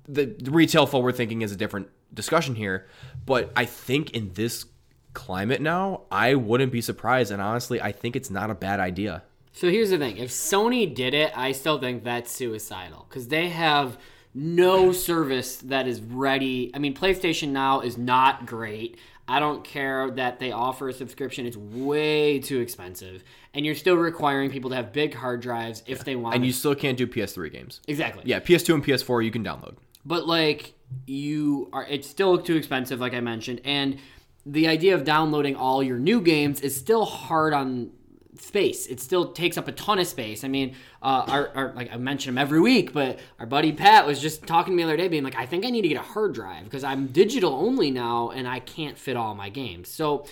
the, the retail forward thinking is a different discussion here, but I think in this climate now, I wouldn't be surprised and honestly, I think it's not a bad idea. So here's the thing: if Sony did it, I still think that's suicidal because they have no service that is ready. I mean, PlayStation Now is not great. I don't care that they offer a subscription; it's way too expensive, and you're still requiring people to have big hard drives if they want. And you still can't do PS3 games. exactly. Yeah, PS2 and PS4 you can download. but like you are it's still too expensive like i mentioned and the idea of downloading all your new games is still hard on space it still takes up a ton of space i mean uh, our, our like i mention him every week but our buddy pat was just talking to me the other day being like i think i need to get a hard drive because i'm digital only now and i can't fit all my games so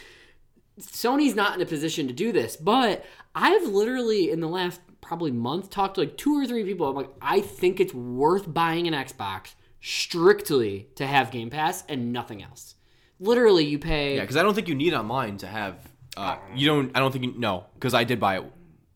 Sony's not in a position to do this, but I've literally in the last probably month talked to like two or three people. I'm like, I think it's worth buying an Xbox strictly to have Game Pass and nothing else. Literally, you pay. Yeah, because I don't think you need online to have. Uh, you don't. I don't think you. No, because I did buy it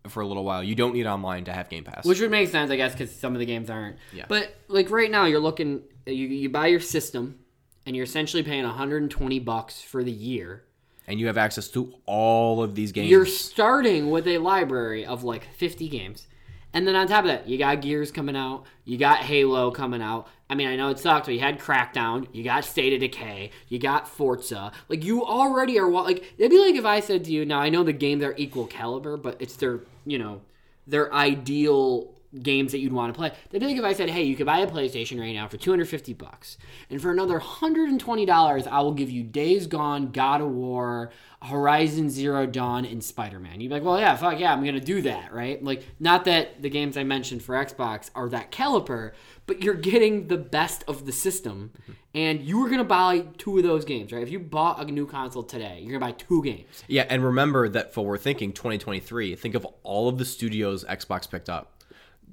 for a little while. You don't need online to have Game Pass. Which would make sense, I guess, because some of the games aren't. Yeah. But like right now, you're looking, you, you buy your system, and you're essentially paying 120 bucks for the year. and you have access to all of these games. You're starting with a library of like 50 games. And then on top of that, you got Gears coming out, you got Halo coming out. I mean, I know it sucked, but you had Crackdown, you got State of Decay, you got Forza. Like you already are like it'd be like if I said to you, now I know the games are equal caliber, but it's their, you know, their ideal games that you'd want to play. That'd be like if I said, "Hey, you could buy a PlayStation right now for 250 bucks, and for another 120 dollars, I will give you Days Gone, God of War, Horizon Zero Dawn, and Spider Man." You'd be like, "Well, yeah, fuck yeah, I'm gonna do that, right?" Like, not that the games I mentioned for Xbox are that caliper, but you're getting the best of the system, mm-hmm. and you were gonna buy two of those games, right? If you bought a new console today, you're gonna buy two games. Yeah, and remember that for we're thinking 2023. Think of all of the studios Xbox picked up.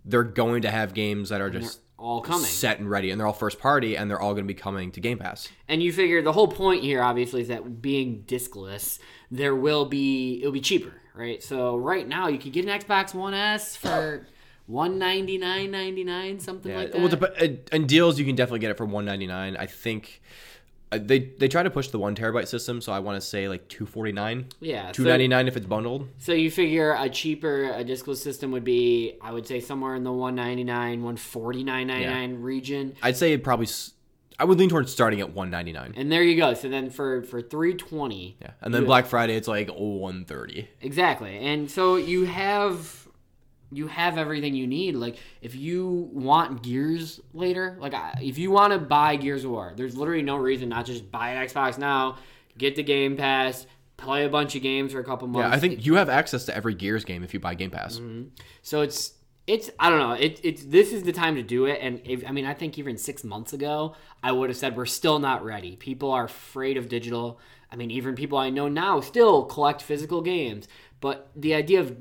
They're going to have games that are just All coming. set and ready, and they're all first party, and they're all going to be coming to Game Pass. And you figure the whole point here, obviously, is that being discless, there will be it'll be cheaper, right? So right now, you could get an Xbox One S for one ninety nine ninety nine, something like that. Well, dep- uh, and deals you can definitely get it for 199. I think Uh, they they try to push the one terabyte system, so I want to say like 249. Yeah, so- 299 if it's bundled. so you figure a cheaper a discless system would be, I would say, somewhere in the one ninety nine, one forty nine ninety nine region. I'd say it probably. I would lean towards starting at 199. And there you go. So then for for three twenty, Yeah, and then Black Friday it's like oh 130. Exactly. And so you have you have everything you need. Like if you want Gears later, like if you want to buy Gears of War, there's literally no reason not to just buy an Xbox now, get the Game Pass, play a bunch of games for a couple months. Yeah, I think you have access to every Gears game if you buy Game Pass. Mm-hmm. So it's it's I don't know. It, it's this is the time to do it. And if, I mean, I think even six months ago, I would have said we're still not ready. People are afraid of digital. I mean, even people I know now still collect physical games. But the idea of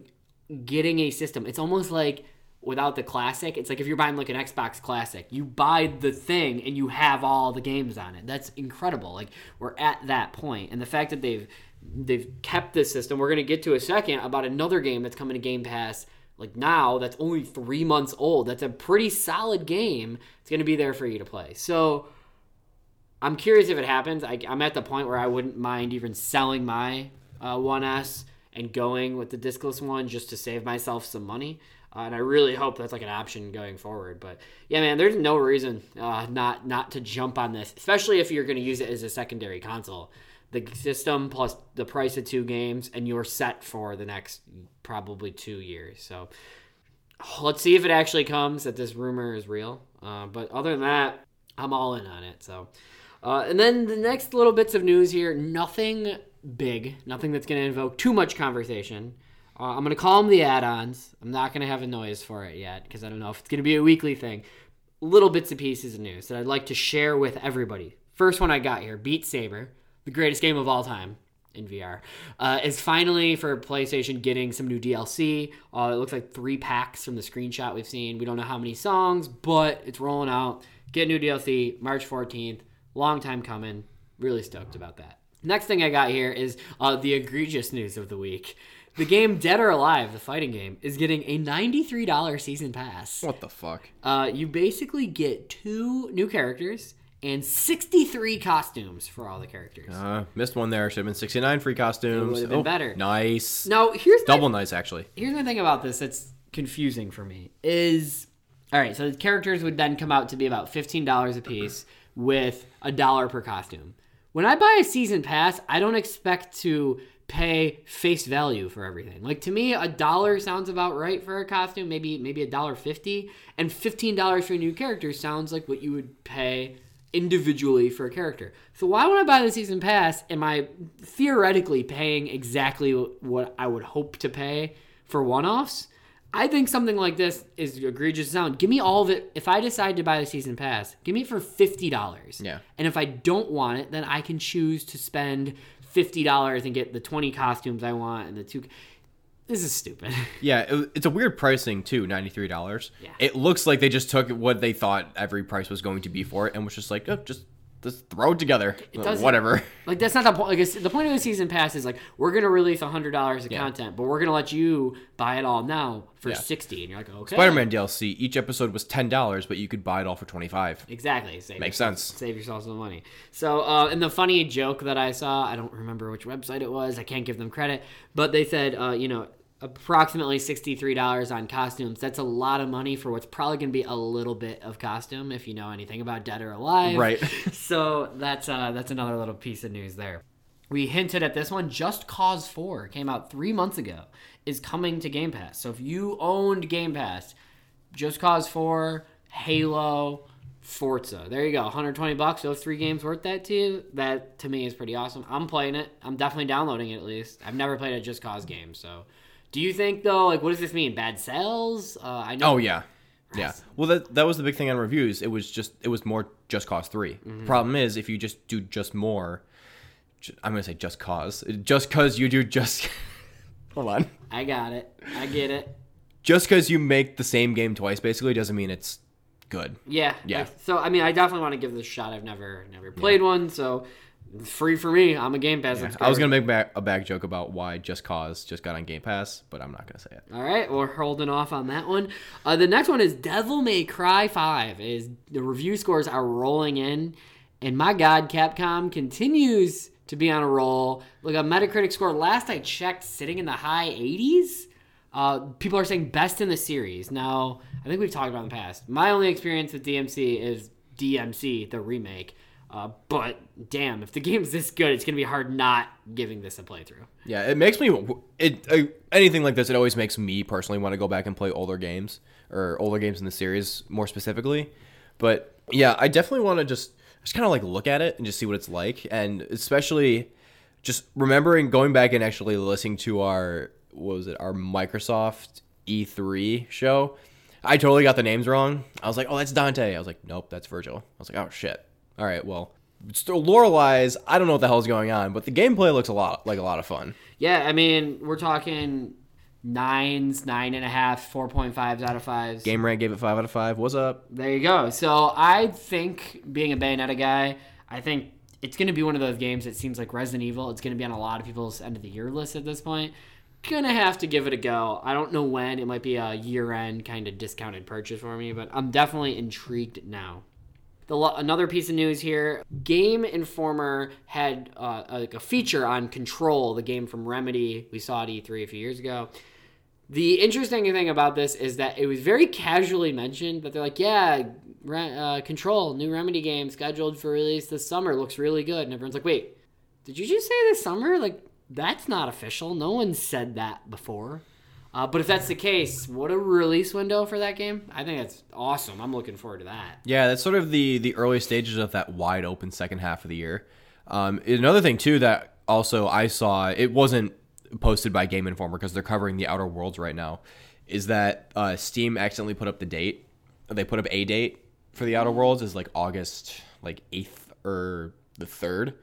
getting a system, it's almost like without the classic. It's like if you're buying like an Xbox Classic, you buy the thing and you have all the games on it. That's incredible. Like we're at that point, and the fact that they've they've kept this system. We're gonna get to a second about another game that's coming to Game Pass like now that's only three months old that's a pretty solid game it's to be there for you to play so i'm curious if it happens I, i'm at the point where i wouldn't mind even selling my uh, 1s and going with the discless one just to save myself some money. Uh, and i really hope that's like an option going forward. But yeah man there's no reason uh, not not to jump on this especially if you're going to use it as a secondary console. The system plus the price of two games and you're set for the next probably two years. So let's see if it actually comes that this rumor is real. Uh, but other than that i'm all in on it so. Uh, and then the next little bits of news here nothing big nothing that's going to invoke too much conversation uh, i'm going to call them the add-ons i'm not going to have a noise for it yet because i don't know if it's going to be a weekly thing little bits and pieces of news that i'd like to share with everybody first one i got here beat saber the greatest game of all time in VR, uh, is finally for PlayStation getting some new DLC. Uh, it looks like three packs from the screenshot we've seen. We don't know how many songs, but it's rolling out. Get new DLC March 14th. Long time coming. Really stoked about that. Next thing I got here is uh, the egregious news of the week. The game Dead or Alive, the fighting game, is getting a $93 season pass. What the fuck? Uh, you basically get two new characters and 63 costumes for all the characters. Uh, missed one there. Should have been 69 free costumes. would've been better. Nice. now, here's my, Double nice actually. here's the thing about this that's confusing for me is all right. So the characters would then come out to be about fifteen dollars a piece with a dollar per costume. When I buy a season pass, I don't expect to pay face value for everything. Like to me, a dollar sounds about right for a costume. Maybe maybe a dollar fifty, and fifteen dollars for a new character sounds like what you would pay individually for a character. So why would I buy the season pass? Am I theoretically paying exactly what I would hope to pay for one-offs? I think something like this is egregious sound. Give me all of it. If I decide to buy the season pass, give me it for fifty dollars. Yeah. And if I don't want it, then I can choose to spend fifty dollars and get the twenty costumes I want and the two. This is stupid. Yeah, it, it's a weird pricing too. Ninety three dollars. Yeah. It looks like they just took what they thought every price was going to be for it, and was just like, oh, just just throw it together. It doesn't- Whatever. Like that's not the point. Like the point of the season pass is like we're gonna release hundred dollars of content, but we're gonna let you buy it all now for Yeah. sixty, and you're like, okay, Spider Man DLC. Each episode was ten dollars, but you could buy it all for twenty five. Exactly. Save Makes yourself- sense. Save yourself some money. So, uh, and the funny joke that I saw, I don't remember which website it was. I can't give them credit, but they said, uh, you know, approximately sixty-three dollars on costumes. That's a lot of money for what's probably going to be a little bit of costume if you know anything about Dead or Alive. Right. so that's uh, that's another little piece of news there. We hinted at this one. Just Cause 4 came out three months ago, is coming to Game Pass. So if you owned Game Pass, Just Cause 4, Halo, Forza. There you go. 120 bucks. Those three games worth that to you? That to me is pretty awesome. I'm playing it. I'm definitely downloading it at least. I've never played a Just Cause game, so. Do you think though? Like, what does this mean? Bad sales? Uh, I know. Oh yeah, yeah. Well, that that was the big thing on reviews. It was just it was more Just Cause 3 Mm-hmm. Problem is, if you just do just more, I'm gonna say Just Cause, just cause you do just. hold on. I got it. I get it. Just cause you make the same game twice, basically, doesn't mean it's good. Yeah. Yeah. like- So I mean, I definitely want to give this a shot. I've never never played one, so free for me. I'm a Game Pass. subscriber. I was gonna make back a bag joke about why Just Cause just got on Game Pass, but I'm not gonna say it. All right, we're holding off on that one. Uh, the next one is Devil May Cry Five. Is the review scores are rolling in, and my God, Capcom continues to be on a roll. Like a Metacritic score, last I checked, sitting in the high 80s. Uh, people are saying best in the series. Now, I think we've talked about in the past. My only experience with DMC is DMC, the remake. Uh, but damn, if the game's this good, it's gonna be hard not giving this a playthrough. Yeah, it makes me it uh, anything like this. It always makes me personally want to go back and play older games or older games in the series more specifically. But yeah, I definitely want to just just kind of like look at it and just see what it's like, and especially just remembering going back and actually listening to our what was it our Microsoft E3 show. I totally got the names wrong. I was like, oh, that's Dante. I was like, nope, that's Virgil. I was like, oh shit. All right, well, still lore wise, I don't know what the hell's going on, but the gameplay looks a lot like a lot of fun. Yeah, I mean, we're talking nines, nine and a half, four point fives out of fives. Game Rant gave it five out of five. What's up? There you go. So I think, being a Bayonetta guy, I think it's going to be one of those games that seems like Resident Evil. It's going to be on a lot of people's end of the year list at this point. Gonna have to give it a go. I don't know when. It might be a year end kind of discounted purchase for me, but I'm definitely intrigued now. The, another piece of news here game informer had uh, a, like a feature on control the game from remedy we saw at e3 a few years ago. The interesting thing about this is that it was very casually mentioned but they're like yeah uh, control new remedy game scheduled for release this summer looks really good. And everyone's like wait did you just say this summer? Like that's not official. No one said that before uh, but if that's the case, what a release window for that game! I think that's awesome. I'm looking forward to that. Yeah, that's sort of the the early stages of that wide open second half of the year. Um, another thing too that also I saw it wasn't posted by Game Informer because they're covering the Outer Worlds right now. Is that uh, Steam accidentally put up the date? They put up a date for the Outer Worlds is like August like eighth or the third,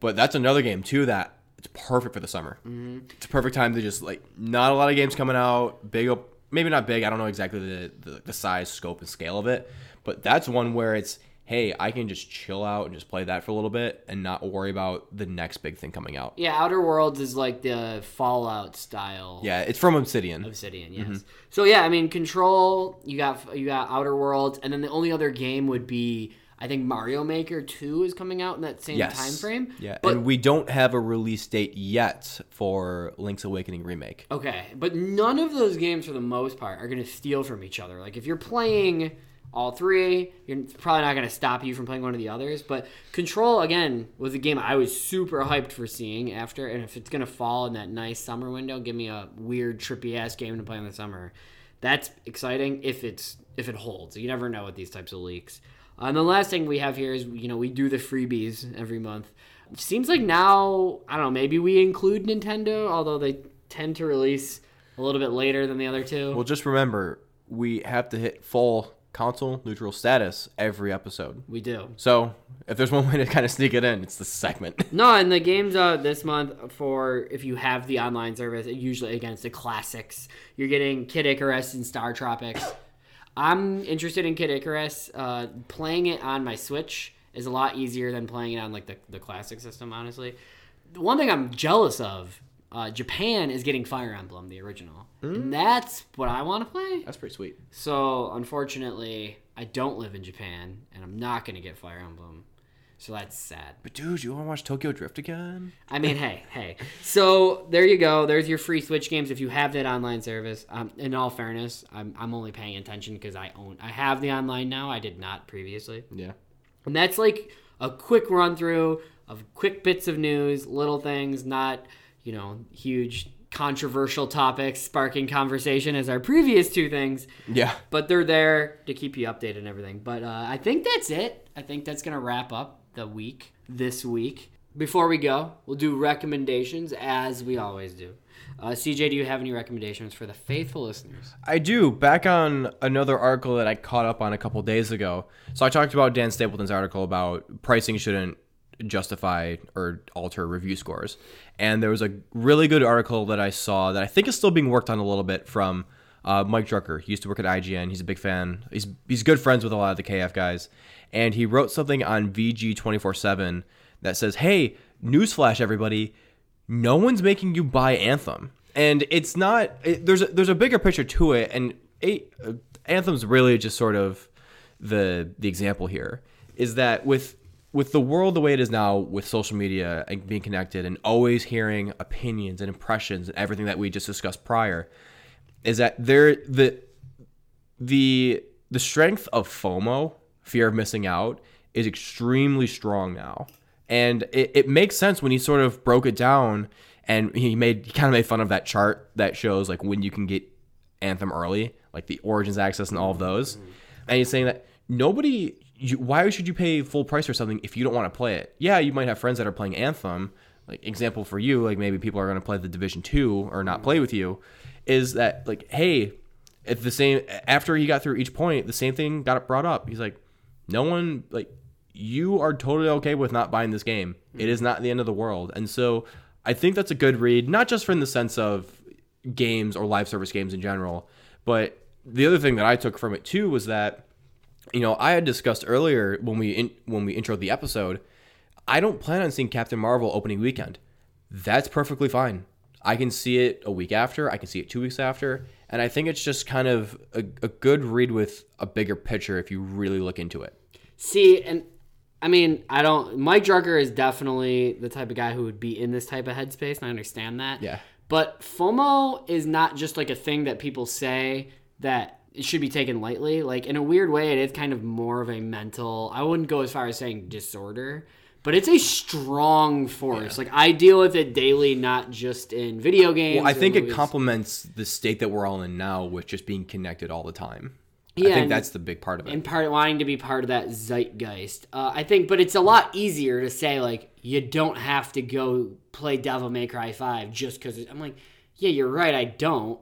but that's another game too that it's perfect for the summer. Mm-hmm. It's a perfect time to just like not a lot of games coming out. Big, maybe not big. I don't know exactly the, the the size, scope, and scale of it, but that's one where it's hey, I can just chill out and just play that for a little bit and not worry about the next big thing coming out. Yeah, Outer Worlds is like the Fallout style. Yeah, it's from Obsidian. Obsidian, yes. So yeah, I mean, Control. You got you got Outer Worlds, and then the only other game would be I think Mario Maker Two is coming out in that same Yes. time frame. Yeah, but and we don't have a release date yet for Link's Awakening remake. okay, but none of those games for the most part are going to steal from each other. Like if you're playing all three, you're it's probably not going to stop you from playing one of the others. But Control again was a game I was super hyped for seeing after, and if it's going to fall in that nice summer window, give me a weird trippy ass game to play in the summer. That's exciting if it's if it holds. You never know with these types of leaks. Uh, and the last thing we have here is you know we do the freebies every month. It seems like now I don't know maybe we include Nintendo, although they tend to release a little bit later than the other two. Well, just remember we have to hit full console neutral status every episode. we do. So if there's one way to kind of sneak it in, it's the segment. No, and the games uh, this month for if you have the online service, usually against the classics, you're getting Kid Icarus and StarTropics. I'm interested in Kid Icarus. Uh, playing it on my Switch is a lot easier than playing it on like the, the classic system. Honestly, the one thing I'm jealous of, uh, Japan is getting Fire Emblem, the original, and that's what I want to play. That's pretty sweet. So unfortunately, I don't live in Japan, and I'm not gonna get Fire Emblem. So that's sad. But dude, you want to watch Tokyo Drift again? I mean, hey, hey. So there you go. There's your free Switch games if you have that online service. Um, in all fairness, I'm, I'm only paying attention because I own I have the online now. I did not previously, Yeah. and that's like a quick run through of quick bits of news, little things, not you know huge controversial topics sparking conversation as our previous two things. Yeah. But they're there to keep you updated and everything. But uh, I think that's it. I think that's going to wrap up the week this week. Before we go, we'll do recommendations as we always do. Uh, CJ, do you have any recommendations for the faithful listeners? I do. Back on another article that I caught up on a couple days ago. So I talked about Dan Stapleton's article about pricing shouldn't justify or alter review scores. And there was a really good article that I saw that I think is still being worked on a little bit from uh, Mike Drucker. He used to work at IGN. He's a big fan. He's he's good friends with a lot of the KF guys, and he wrote something on VG twenty four seven that says, "Hey, newsflash, everybody, no one's making you buy Anthem." And it's not. It, there's a, there's a bigger picture to it, and it, uh, Anthem's really just sort of the the example here. Is that with with the world the way it is now, with social media and being connected, and always hearing opinions and impressions and everything that we just discussed prior, is that there the the the strength of FOMO, fear of missing out, is extremely strong now. And it, it makes sense when he sort of broke it down and he made he kind of made fun of that chart that shows like when you can get Anthem early, like the Origins access and all of those. Mm-hmm. And he's saying that nobody you, why should you pay full price for something if you don't want to play it? Yeah, you might have friends that are playing Anthem. Like example for you, like maybe people are going to play the Division 2 or not play with you is that like hey, if the same after he got through each point, the same thing got brought up. He's like, no one like you are totally okay with not buying this game. It is not the end of the world, and so I think that's a good read, not just from the sense of games or live service games in general, but the other thing that I took from it too was that you know I had discussed earlier when we in, when we introed the episode, I don't plan on seeing Captain Marvel opening weekend. That's perfectly fine. I can see it a week after, I can see it two weeks after, and I think it's just kind of a, a good read with a bigger picture if you really look into it. See, and I mean, I don't. Mike Drucker is definitely the type of guy who would be in this type of headspace, and I understand that. Yeah. But FOMO is not just like a thing that people say that it should be taken lightly. Like in a weird way, it is kind of more of a mental. I wouldn't go as far as saying disorder, but it's a strong force. Like I deal with it daily, not just in video games. Well, I think it complements the state that we're all in now with just being connected all the time. Yeah, I Yeah, think and- that's the big part of it. and part wanting to be part of that zeitgeist. Uh, I think, but it's a lot easier to say like you don't have to go play Devil May Cry Five just because I'm like, yeah, you're right, I don't,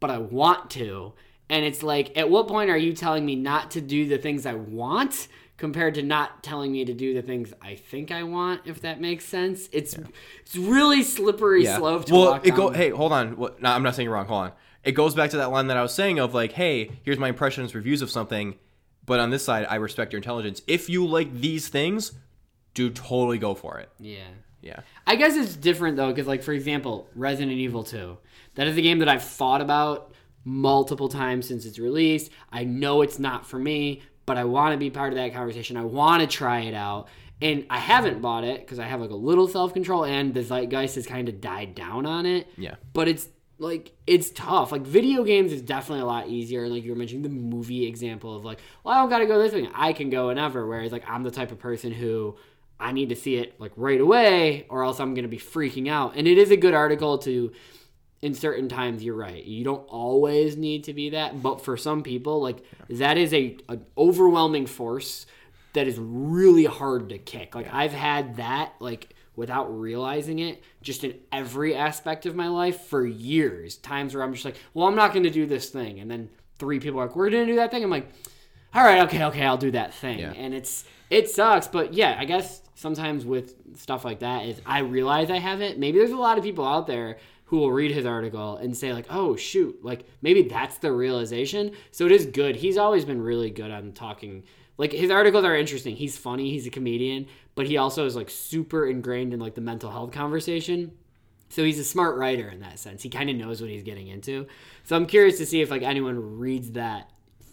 but I want to. And it's like, at what point are you telling me not to do the things I want compared to not telling me to do the things I think I want? If that makes sense, it's it's really slippery slope to well, walk it go. Hey, hold on. What, no, I'm not saying you're wrong. Hold on. It goes back to that line that I was saying of like, hey, here's my impressions, reviews of something, but on this side, I respect your intelligence. If you like these things, do totally go for it. yeah. Yeah. I guess it's different though, because like for example, Resident Evil 2. That is a game that I've thought about multiple times since its release. I know it's not for me, but I want to be part of that conversation. I want to try it out. And I haven't bought it because I have like a little self control and the zeitgeist has kind of died down on it. Yeah. But it's like it's tough. Like video games is definitely a lot easier. And like you were mentioning the movie example of like, well, I don't gotta go this way. I can go whenever. Whereas like I'm the type of person who I need to see it like right away, or else I'm gonna be freaking out. And it is a good article to in certain times you're right. You don't always need to be that but for some people like that is a an overwhelming force that is really hard to kick. Like i've had that like without realizing it just in every aspect of my life for years. Times where i'm just like well i'm not going to do this thing. And then three people are like we're going to do that thing. I'm like all right okay okay i'll do that thing. Yeah. and it's it sucks but yeah i guess sometimes with stuff like that is i realize i have it. Maybe there's a lot of people out there who will read his article and say like oh shoot like maybe that's the realization. So it is good. He's always been really good on talking. Like his articles are interesting. He's funny. He's a comedian but he also is like super ingrained in like the mental health conversation. So he's a smart writer in that sense. He kind of knows what he's getting into. So I'm curious to see if like anyone reads that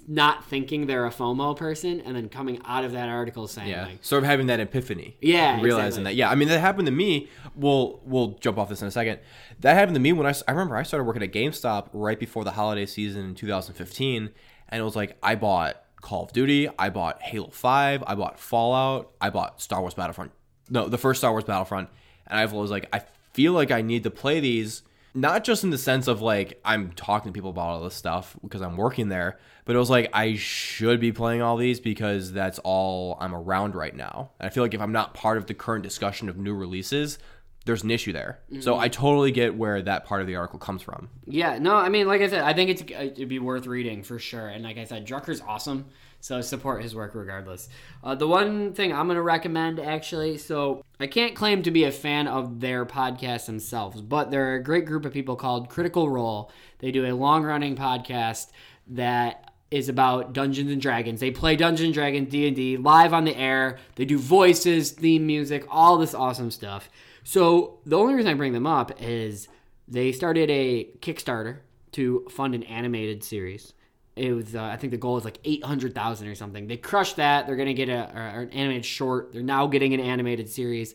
not thinking they're a FOMO person and then coming out of that article saying Yeah. like Sort of having that epiphany. Yeah, Realizing exactly. that. Yeah. I mean, that happened to me. We'll we'll jump off this in a second. That happened to me when I, I remember I started working at GameStop right before the holiday season in 2015, and it was like I bought Call of Duty, I bought Halo 5, I bought Fallout, I bought Star Wars Battlefront. No, the first Star Wars Battlefront, and I was like, I feel like I need to play these not just in the sense of like I'm talking to people about all this stuff because I'm working there, but it was like I should be playing all these because that's all I'm around right now. And I feel like if I'm not part of the current discussion of new releases, there's an issue there. So I mm-hmm. totally get where that part of the article comes from. Yeah, no, I mean, like I said, I think it's uh, it'd be worth reading for sure. And like I said, Drucker's awesome, so support his work regardless. Uh, the one thing I'm gonna recommend, actually, so I can't claim to be a fan of their podcast themselves, but they're a great group of people called Critical Role. They do a long-running podcast that is about Dungeons and Dragons. They play Dungeons and Dragons D and D live on the air. They do voices, theme music, all this awesome stuff. So the only reason I bring them up is they started a Kickstarter to fund an animated series. It was, uh, I think, the goal is like eight hundred thousand or something. They crushed that. They're gonna get a, or an animated short. They're now getting an animated series.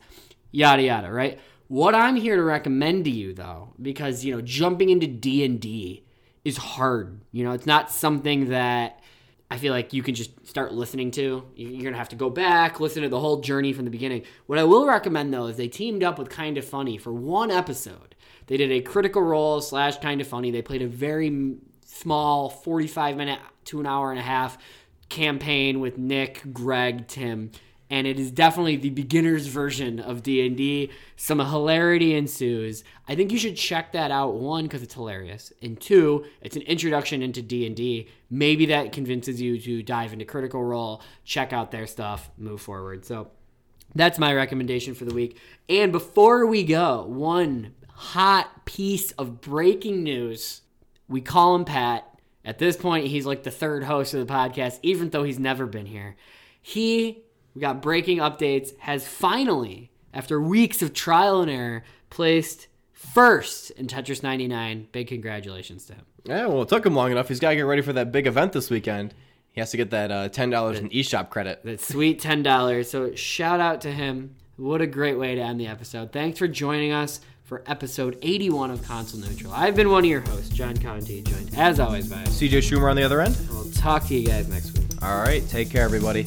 Yada yada. Right. What I'm here to recommend to you, though, because you know, jumping into D and D is hard. You know, it's not something that I feel like you can just start listening to. You- You're gonna have to go back, listen to the whole journey from the beginning. What I will recommend though is they teamed up with Kind of Funny for one episode. They did a critical role slash Kind of Funny. They played a very small 45 minute to an hour and a half campaign with Nick, Greg, Tim, and it is definitely the beginner's version of D&D. Some hilarity ensues. I think you should check that out one because it's hilarious, and two, it's an introduction into D&D. Maybe that convinces you to dive into Critical Role, check out their stuff, move forward. So that's my recommendation for the week. And before we go, one hot piece of breaking news. We call him Pat. At this point, he's like the third host of the podcast, even though he's never been here. He, we got breaking updates, has finally, after weeks of trial and error, placed first in Tetris 99. Big congratulations to him. Yeah, well, it took him long enough. He's got to get ready for that big event this weekend. He has to get that uh, ten dollars in eShop credit. That sweet ten dollars. So shout out to him. What a great way to end the episode. Thanks for joining us for episode 81 of Console Neutral. I've been one of your hosts, John Conti, joined as always by. CJ Schumer on the other end. We'll talk to you guys next week. All right, take care, everybody.